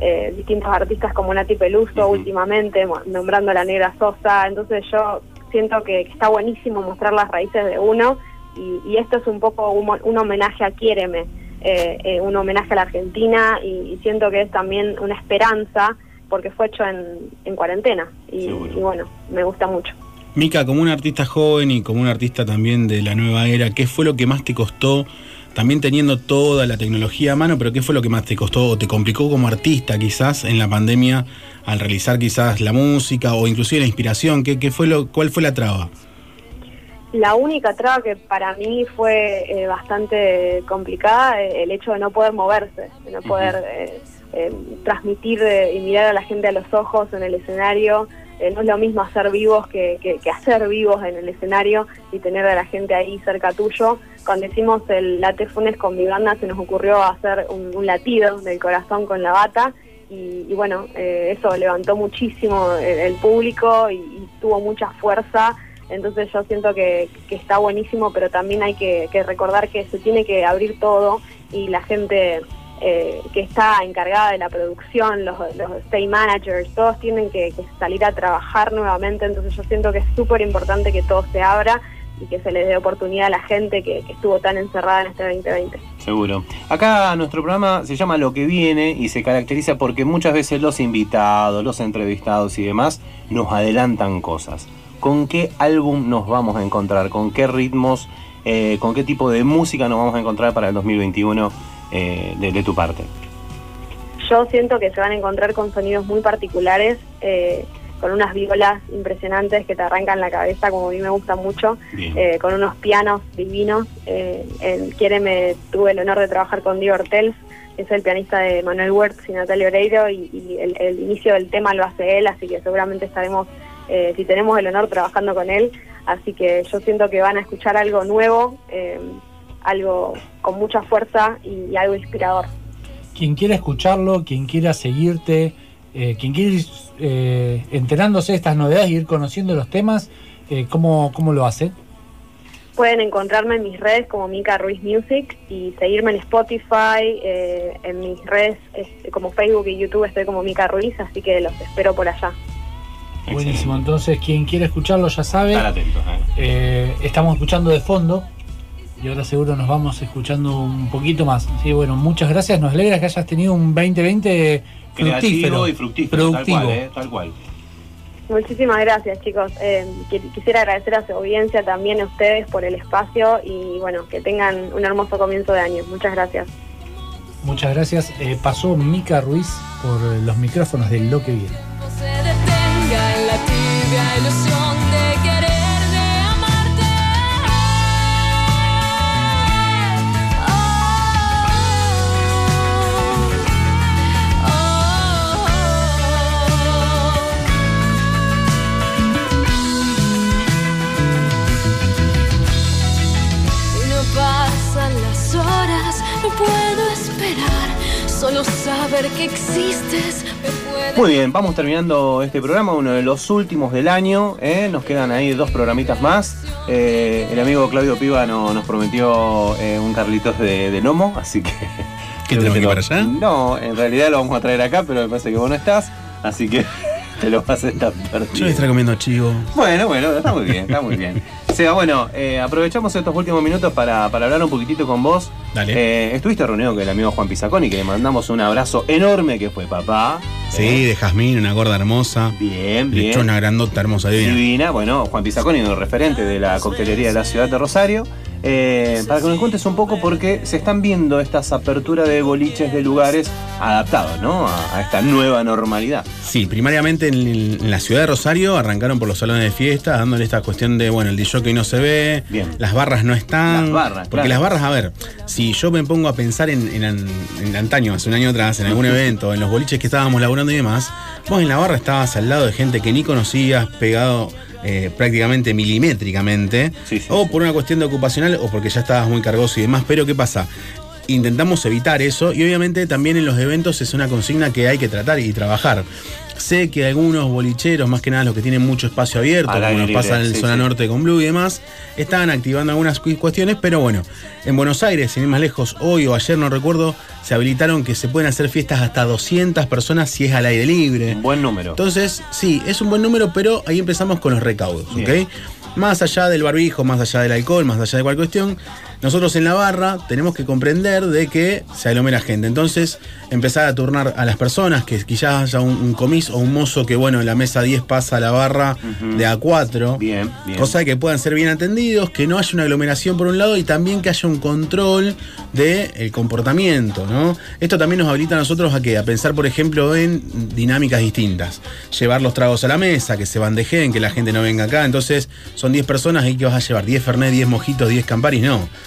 eh, distintos artistas como Nati Peluso últimamente, nombrando a la Negra Sosa. Entonces yo siento que, que está buenísimo mostrar las raíces de uno y, y esto es un poco un, homenaje a Quiéreme, eh, eh, un homenaje a la Argentina y, y siento que es también una esperanza porque fue hecho en, en cuarentena y, y bueno, me gusta mucho. Mica, como un artista joven y como un artista también de la nueva era, ¿qué fue lo que más te costó? También teniendo toda la tecnología a mano, pero ¿qué fue lo que más te costó o te complicó como artista quizás en la pandemia al realizar quizás la música o inclusive la inspiración? ¿Qué, qué fue lo, ¿Cuál fue la traba? La única traba que para mí fue eh, bastante complicada, eh, el hecho de no poder moverse, de no poder eh, eh, transmitir y mirar a la gente a los ojos en el escenario. Eh, no es lo mismo hacer vivos que, que- hacer vivos en el escenario y tener a la gente ahí cerca tuyo. Cuando hicimos el Late Funes con mi banda se nos ocurrió hacer un, latido del corazón con la bata y, bueno, eh, eso levantó muchísimo el, público y, y tuvo mucha fuerza. Entonces yo siento que, que está buenísimo, pero también hay que recordar que se tiene que abrir todo y la gente eh, que está encargada de la producción, los, los stage managers, todos tienen que, salir a trabajar nuevamente. Entonces yo siento que es súper importante que todo se abra y que se les dé oportunidad a la gente que, que estuvo tan encerrada en este 2020. Seguro. Acá nuestro programa se llama Lo que viene y se caracteriza porque muchas veces los invitados, los entrevistados y demás nos adelantan cosas. ¿Con qué álbum nos vamos a encontrar? ¿Con qué ritmos? eh, ¿Con qué tipo de música nos vamos a encontrar para el 2021 eh, de, de tu parte? Yo siento que se van a encontrar con sonidos muy particulares, eh, con unas violas impresionantes que te arrancan la cabeza, como a mí me gusta mucho, eh, con unos pianos divinos. Eh, en Quiéreme tuve el honor de trabajar con Diego Ortels, es el pianista de Manuel Wertz y Natalia Oreiro, y, y el, el inicio del tema lo hace él, así que seguramente estaremos, eh, si tenemos el honor, trabajando con él. Así que yo siento que van a escuchar algo nuevo, eh, algo con mucha fuerza y- y algo inspirador. Quien quiera escucharlo, quien quiera seguirte, eh, quien quiera ir eh, enterándose de estas novedades y ir conociendo los temas, eh, ¿cómo, ¿cómo lo hace? pueden encontrarme en mis redes como Mica Ruiz Music y seguirme en Spotify, eh, en mis redes este, como Facebook y YouTube estoy como Mica Ruiz, así que los espero por allá. Buenísimo, entonces quien quiera escucharlo ya sabe. Estar atentos, ¿eh? Eh, estamos escuchando de fondo y ahora seguro nos vamos escuchando un poquito más. Sí, bueno, muchas gracias. Nos alegra que hayas tenido un 2020 fructífero. Creativo y fructífero, tal productivo. cual, ¿eh? Tal cual. Muchísimas gracias chicos. Eh, qui- quisiera agradecer a su audiencia también a ustedes por el espacio y bueno, que tengan un hermoso comienzo de año. Muchas gracias. Muchas gracias. Eh, pasó Mica Ruiz por los micrófonos de Lo que viene. Puedo esperar, solo saber que existes Muy bien, vamos terminando este programa, uno de los últimos del año. ¿eh? Nos quedan ahí dos programitas más. Eh, el amigo Claudio Piva no- nos prometió eh, un Carlitos de, de Nomo, así que. [laughs] ¿Qué tenemos que ir para allá? No, en realidad lo vamos a traer acá, pero me parece que vos no estás, así que [laughs] te lo vas a estar perdiendo. Yo voy a estar comiendo chivo. Bueno, bueno, está muy bien, está muy bien. Seba, bueno, eh, aprovechamos estos últimos minutos para, para hablar un poquitito con vos. Dale. Eh, estuviste reunido con el amigo Juan Pizaconi, que le mandamos un abrazo enorme, que fue papá. Sí, de Jazmín, una gorda hermosa. Bien, bien. Lechona grandota, hermosa, divina. Divina, bueno, Juan Pizaconi, un referente de la coctelería de la ciudad de Rosario. Eh, para que nos cuentes un poco porque se están viendo estas aperturas de boliches de lugares adaptados, ¿no? A, a esta nueva normalidad. Sí, primariamente en, en la ciudad de Rosario arrancaron por los salones de fiesta, dándole esta cuestión de, bueno, el DJ no se ve, las barras no están. Las barras, Porque claro. las barras, a ver, si yo me pongo a pensar en, en, en antaño, hace un año atrás, en algún [laughs] evento, en los boliches que estábamos laburando y demás, vos en la barra estabas al lado de gente que ni conocías, pegado eh, prácticamente milimétricamente, o por una cuestión de ocupacional o porque ya estabas muy cargoso y demás, pero ¿qué pasa? Intentamos evitar eso y obviamente también en los eventos es una consigna que hay que tratar y trabajar. Sé que algunos bolicheros, más que nada los que tienen mucho espacio abierto, como nos pasa en el sí, zona sí. norte con Blue y demás, estaban activando algunas cu- cuestiones, pero bueno, en Buenos Aires, sin ir más lejos, hoy o ayer no recuerdo, se habilitaron que se pueden hacer fiestas hasta 200 personas si es al aire libre. Buen número. Entonces, sí, es un buen número, pero ahí empezamos con los recaudos, Bien. ¿ok? Más allá del barbijo, más allá del alcohol, más allá de cualquier cuestión, nosotros en la barra tenemos que comprender de que se aglomera gente. Entonces, empezar a turnar a las personas, que quizás haya un, un comis o un mozo que, bueno, en la mesa 10 pasa a la barra de A4. Bien, bien. Cosa que puedan ser bien atendidos, que no haya una aglomeración por un lado y también que haya un control del comportamiento, ¿no? Esto también nos habilita a nosotros a qué? A pensar, por ejemplo, en dinámicas distintas. Llevar los tragos a la mesa, que se bandejen, que la gente no venga acá. Entonces, son 10 personas y que vas a llevar 10 Fernet, 10 mojitos, 10 camparis, no.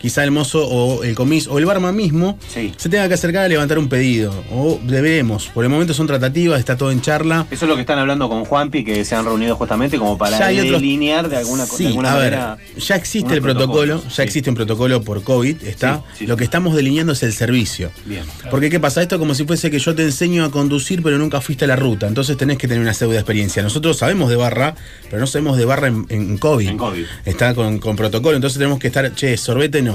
Quizá el mozo o el comis o el barman mismo se tenga que acercar a levantar un pedido. O deberemos. Por el momento son tratativas, está todo en charla. Eso es lo que están hablando con Juanpi, que se han reunido justamente como para otros- delinear de alguna, co- Sí, alguna a ver, ya existe el protocolo, ya existe un protocolo por COVID, está. Lo que estamos delineando es el servicio. Bien. Porque qué pasa, esto es como si fuese que yo te enseño a conducir pero nunca fuiste a la ruta, entonces tenés que tener una pseudo experiencia. Nosotros sabemos de barra, pero no sabemos de barra en, en COVID. En COVID. Está con, con protocolo, entonces tenemos que estar, che, sorbete no.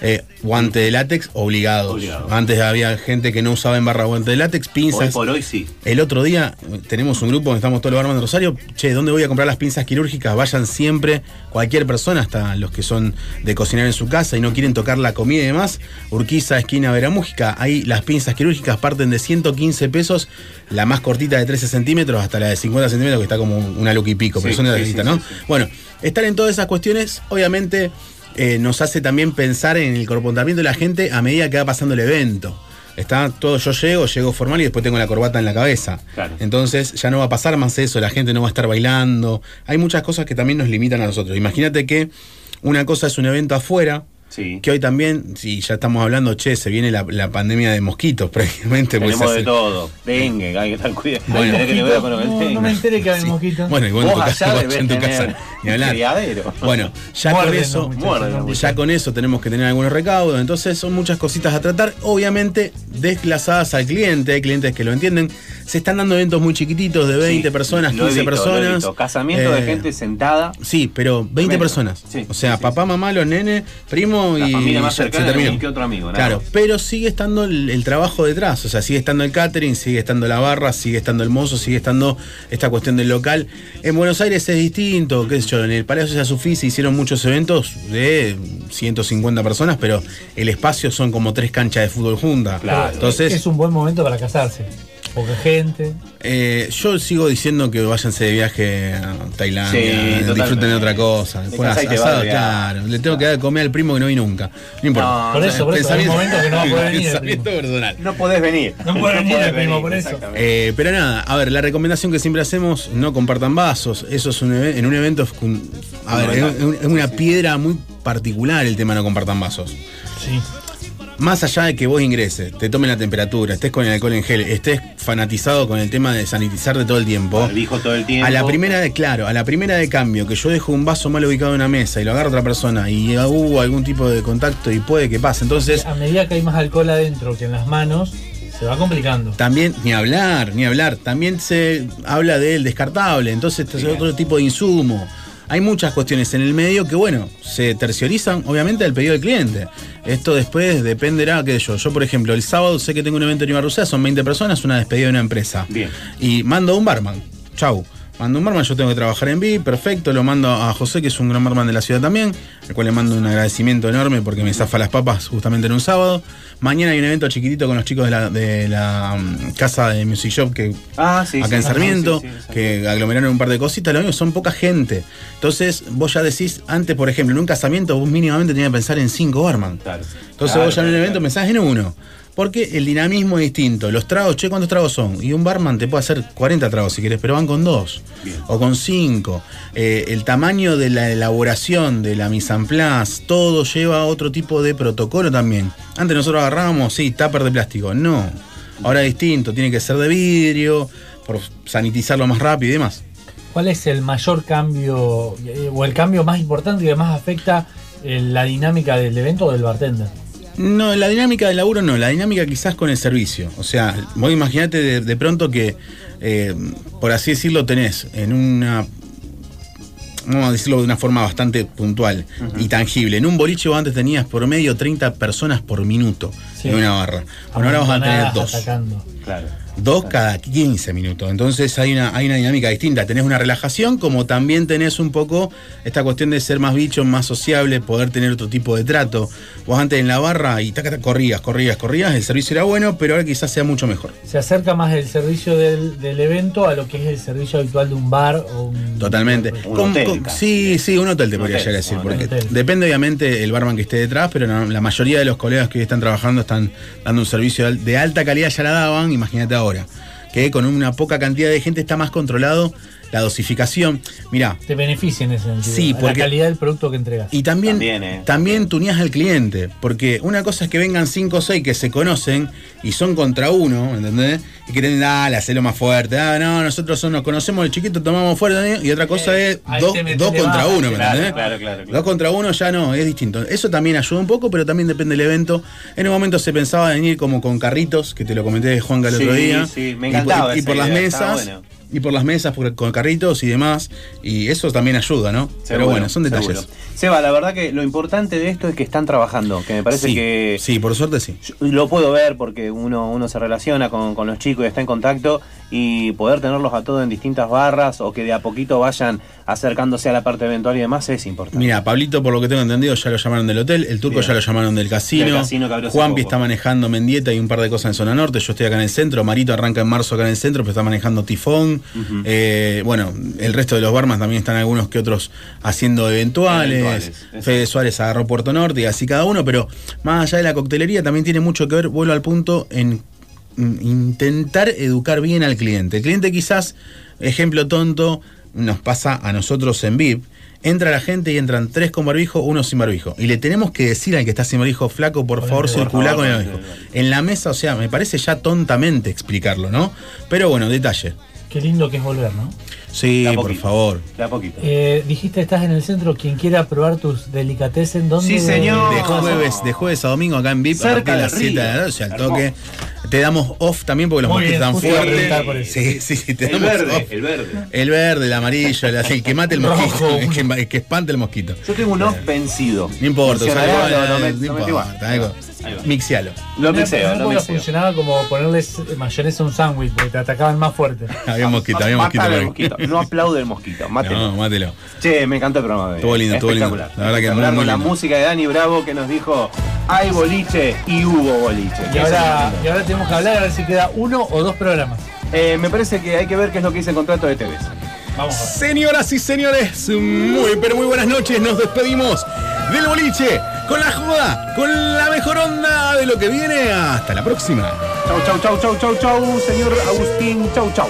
Eh, guante de látex obligados. Obligado. Antes había gente que no usaba en barra guante de látex, pinzas. Hoy por hoy sí. El otro día eh, tenemos un grupo donde estamos todos los barman de Rosario. Che, ¿dónde voy a comprar las pinzas quirúrgicas? Vayan siempre, cualquier persona, hasta los que son de cocinar en su casa y no quieren tocar la comida y demás. Urquiza, esquina Veramújica. Ahí las pinzas quirúrgicas parten de 115 pesos. La más cortita de 13 centímetros hasta la de 50 centímetros, que está como una look y pico, pero son de la sí, visita, sí, ¿no? Bueno, estar en todas esas cuestiones, obviamente, eh, nos hace también pensar en el comportamiento de la gente a medida que va pasando el evento. Está todo, yo llego, llego formal y después tengo la corbata en la cabeza. Claro. Entonces ya no va a pasar más eso, la gente no va a estar bailando. Hay muchas cosas que también nos limitan a nosotros. Imagínate que una cosa es un evento afuera, que hoy también, si ya estamos hablando, che, se viene la, la pandemia de mosquitos [laughs] prácticamente. porque Tenemos de hace- todo. Dengue, hay que estar cuidado. [laughs] Bueno. Que No, me enteré que hay mosquitos. Bueno, igual en tu casa, en tu casa, ni hablar. criadero. Bueno, ya con eso, muchachos, ya con eso tenemos que tener algunos recaudos, entonces son muchas cositas a tratar, obviamente desplazadas al cliente, hay clientes que lo entienden. Se están dando eventos muy chiquititos de 20 personas, Lo he 15 visto, lo he personas. Casamiento de Eh, gente sentada. Sí, pero 20 Tremendo. personas. o sea, papá, mamá, los nenes, primo La y familia más cercana se que otro amigo, nada Claro, más. pero sigue estando el, el trabajo detrás, o sea, sigue estando el catering, sigue estando la barra, sigue estando el mozo, sigue estando esta cuestión del local. En Buenos Aires es distinto, qué sé yo, en el Palacio de Sufí se hicieron muchos eventos de 150 personas, pero el espacio son como tres canchas de fútbol juntas. Entonces, es un buen momento para casarse. Poca gente. eh, yo sigo diciendo que váyanse de viaje a Tailandia, Sí, disfruten de otra cosa. Después te asado, de claro. Le tengo que dar de comer al primo que no vino nunca. No importa. No, Por eso, por eso, hay un momento que no va a poder venir el [laughs] Pensamiento personal. No podés venir. No puede venir podés el primo venir, por eso. Eh, pero nada, a ver, la recomendación que siempre hacemos, no compartan vasos. Eso es un en un evento, es un- a ver, es, un- es una piedra muy particular el tema no compartan vasos. Sí. Más allá de que vos ingreses, te tomen la temperatura, estés con el alcohol en gel, estés fanatizado con el tema de sanitizarte todo el tiempo. Dijo todo el tiempo. A la primera de, claro, a la primera de cambio, que yo dejo un vaso mal ubicado en una mesa y lo agarra otra persona y hubo algún tipo de contacto y puede que pase. Entonces, A medida que hay más alcohol adentro que en las manos, se va complicando. También, ni hablar, ni hablar. También se habla del descartable, entonces este es otro tipo de insumo. Hay muchas cuestiones en el medio que, bueno, se terciorizan, obviamente, al pedido del cliente. Esto después dependerá, qué sé yo. Yo, por ejemplo, el sábado sé que tengo un evento en Ibarrucea, son 20 personas, una despedida de una empresa. Bien. Y mando un barman. Chau. Mando un barman, yo tengo que trabajar en VIP, perfecto. Lo mando a José, que es un gran barman de la ciudad también, al cual le mando un agradecimiento enorme porque me zafa las papas justamente en un sábado. Mañana hay un evento chiquitito con los chicos de la, de la mm, casa de Music Shop que Ah, sí, acá sí, en Sarmiento, sí, que aglomeraron un par de cositas, lo mismo, son poca gente. Entonces, vos ya decís, antes, por ejemplo, en un casamiento, vos mínimamente tenías que pensar en cinco barman. Entonces Claro, vos ya en un claro, evento pensás en uno. Porque el dinamismo es distinto. Los tragos, che, ¿cuántos tragos son? Y un barman te puede hacer 40 tragos si querés, pero van con dos. O con cinco. Eh, el tamaño de la elaboración, de la mise en place, todo lleva a otro tipo de protocolo también. Antes nosotros agarrábamos, sí, tupper de plástico. No. Ahora es distinto, tiene que ser de vidrio, por sanitizarlo más rápido y demás. ¿Cuál es el mayor cambio eh, o el cambio más importante que más afecta eh, la dinámica del evento o del bartender? No, la dinámica del laburo no, la dinámica quizás con el servicio. O sea, vos imaginate de, de pronto que, eh, por así decirlo, tenés en una. Vamos a decirlo de una forma bastante puntual y tangible. En un boliche vos antes tenías por medio 30 personas por minuto Sí. en una barra. Bueno, ahora vas a tener dos. atacando. Claro. Dos cada 15 minutos. Entonces hay una, hay una dinámica distinta. Tenés una relajación, como también tenés un poco esta cuestión de ser más bicho, más sociable, poder tener otro tipo de trato. Vos antes en la barra y taca, taca, corrías, corrías, corrías, el servicio era bueno, pero ahora quizás sea mucho mejor. Se acerca más el servicio del, del evento a lo que es el servicio habitual de un bar o un... Totalmente. Un Con- hotel, con- sí, sí, un hotel te Un podría hotel, llegar a decir. Porque hotel. depende obviamente el barman que esté detrás, pero no, la mayoría de los colegas que hoy están trabajando están dando un servicio de alta calidad, ya la daban, imagínate ahora. Que con una poca cantidad de gente está más controlado la dosificación. Mirá, Te beneficia en ese sentido. Sí, porque- La calidad del producto que entregas. Y también, También, también, eh, tuneás al cliente, porque una cosa es que vengan cinco o seis que se conocen y son contra uno, ¿entendés? Y que tienen, dale, hacelo más fuerte. Ah, no, nosotros son- nos conocemos el chiquito, tomamos fuerte. Y otra cosa es ahí dos, te contra baja, uno, ¿me Claro, entendés? claro, claro, claro. Dos contra uno ya no, es distinto. Eso también ayuda un poco, pero también depende del evento. En un momento se pensaba en ir como con carritos, que te lo comenté de Juan el Sí, otro día. sí, me Y por- encantaba Y, esa por las mesas. bueno. Y por las mesas por- con carritos y demás. Y eso también ayuda, ¿no? pero bueno, son detalles. seguro. Seba, la verdad que lo importante de esto es que están trabajando, que me parece Sí, que Sí, por suerte sí. lo puedo ver porque uno, uno se relaciona con, con los chicos y está en contacto y poder tenerlos a todos en distintas barras o que de a poquito vayan acercándose a la parte eventual y demás es importante. Mira, Pablito, por lo que tengo entendido, ya lo llamaron del hotel, el turco Bien. ya lo llamaron del casino, casino Juanpi está manejando Mendieta y un par de cosas en zona norte, yo estoy acá en el centro, Marito arranca en marzo acá en el centro, pero está manejando Tifón, Eh, bueno, el resto de los barmas también están algunos que otros haciendo eventuales, Eventuales. Fede Suárez agarró Puerto Norte y así cada uno, pero más allá de la coctelería también tiene mucho que ver, vuelvo al punto, en intentar educar bien al cliente. El cliente quizás, ejemplo tonto, nos pasa a nosotros en VIP, Entra la gente y entran tres con barbijo, uno sin barbijo. Y le tenemos que decir al que está sin barbijo, flaco, por favor, circulá favor, con el barbijo. En la mesa, o sea, me parece ya tontamente explicarlo, ¿no? Pero bueno, detalle. Qué lindo que es volver, ¿no? Sí, a por favor. De a poquito. Eh, dijiste estás en el centro, quien quiera probar tus delicatessen, ¿dónde? Sí, señor. De jueves, de jueves a domingo acá en VIP, a Cerca partir de las del 7 de la noche al toque. Te damos off también porque los mosquitos están a fuertes. eso. Sí, sí, te El damos verde, off. el verde. El verde, el amarillo, el, el que mate el [laughs] mosquito, el que, el que espante el mosquito. Yo tengo un off vencido. No importa, eh, met- no igual. importa. Mixialo. Lo mixeo, lo mixeo. funcionaba como ponerles mayonesa a un sándwich, porque te atacaban más fuerte. [laughs] Había un mosquito, había un mosquito. No aplaude el mosquito. Mátelo. No, mátelo. Che, me encantó el programa de hoy. Estuvo lindo, estuvo lindo. Espectacular. La verdad que Espectacular muy, muy con la lindo. música de Dani Bravo que nos dijo hay boliche y hubo boliche. Y ahora, y ahora tenemos que hablar a ver si queda uno o dos programas. Eh, me parece que hay que ver qué es lo que dice el contrato de TV. Vamos a ver. Señoras y señores, muy pero muy buenas noches. Nos despedimos del boliche con la joda, con la mejor onda de lo que viene. Hasta la próxima. Chau, chau, chau, chau, chau, chau, señor Agustín. Chau, chau.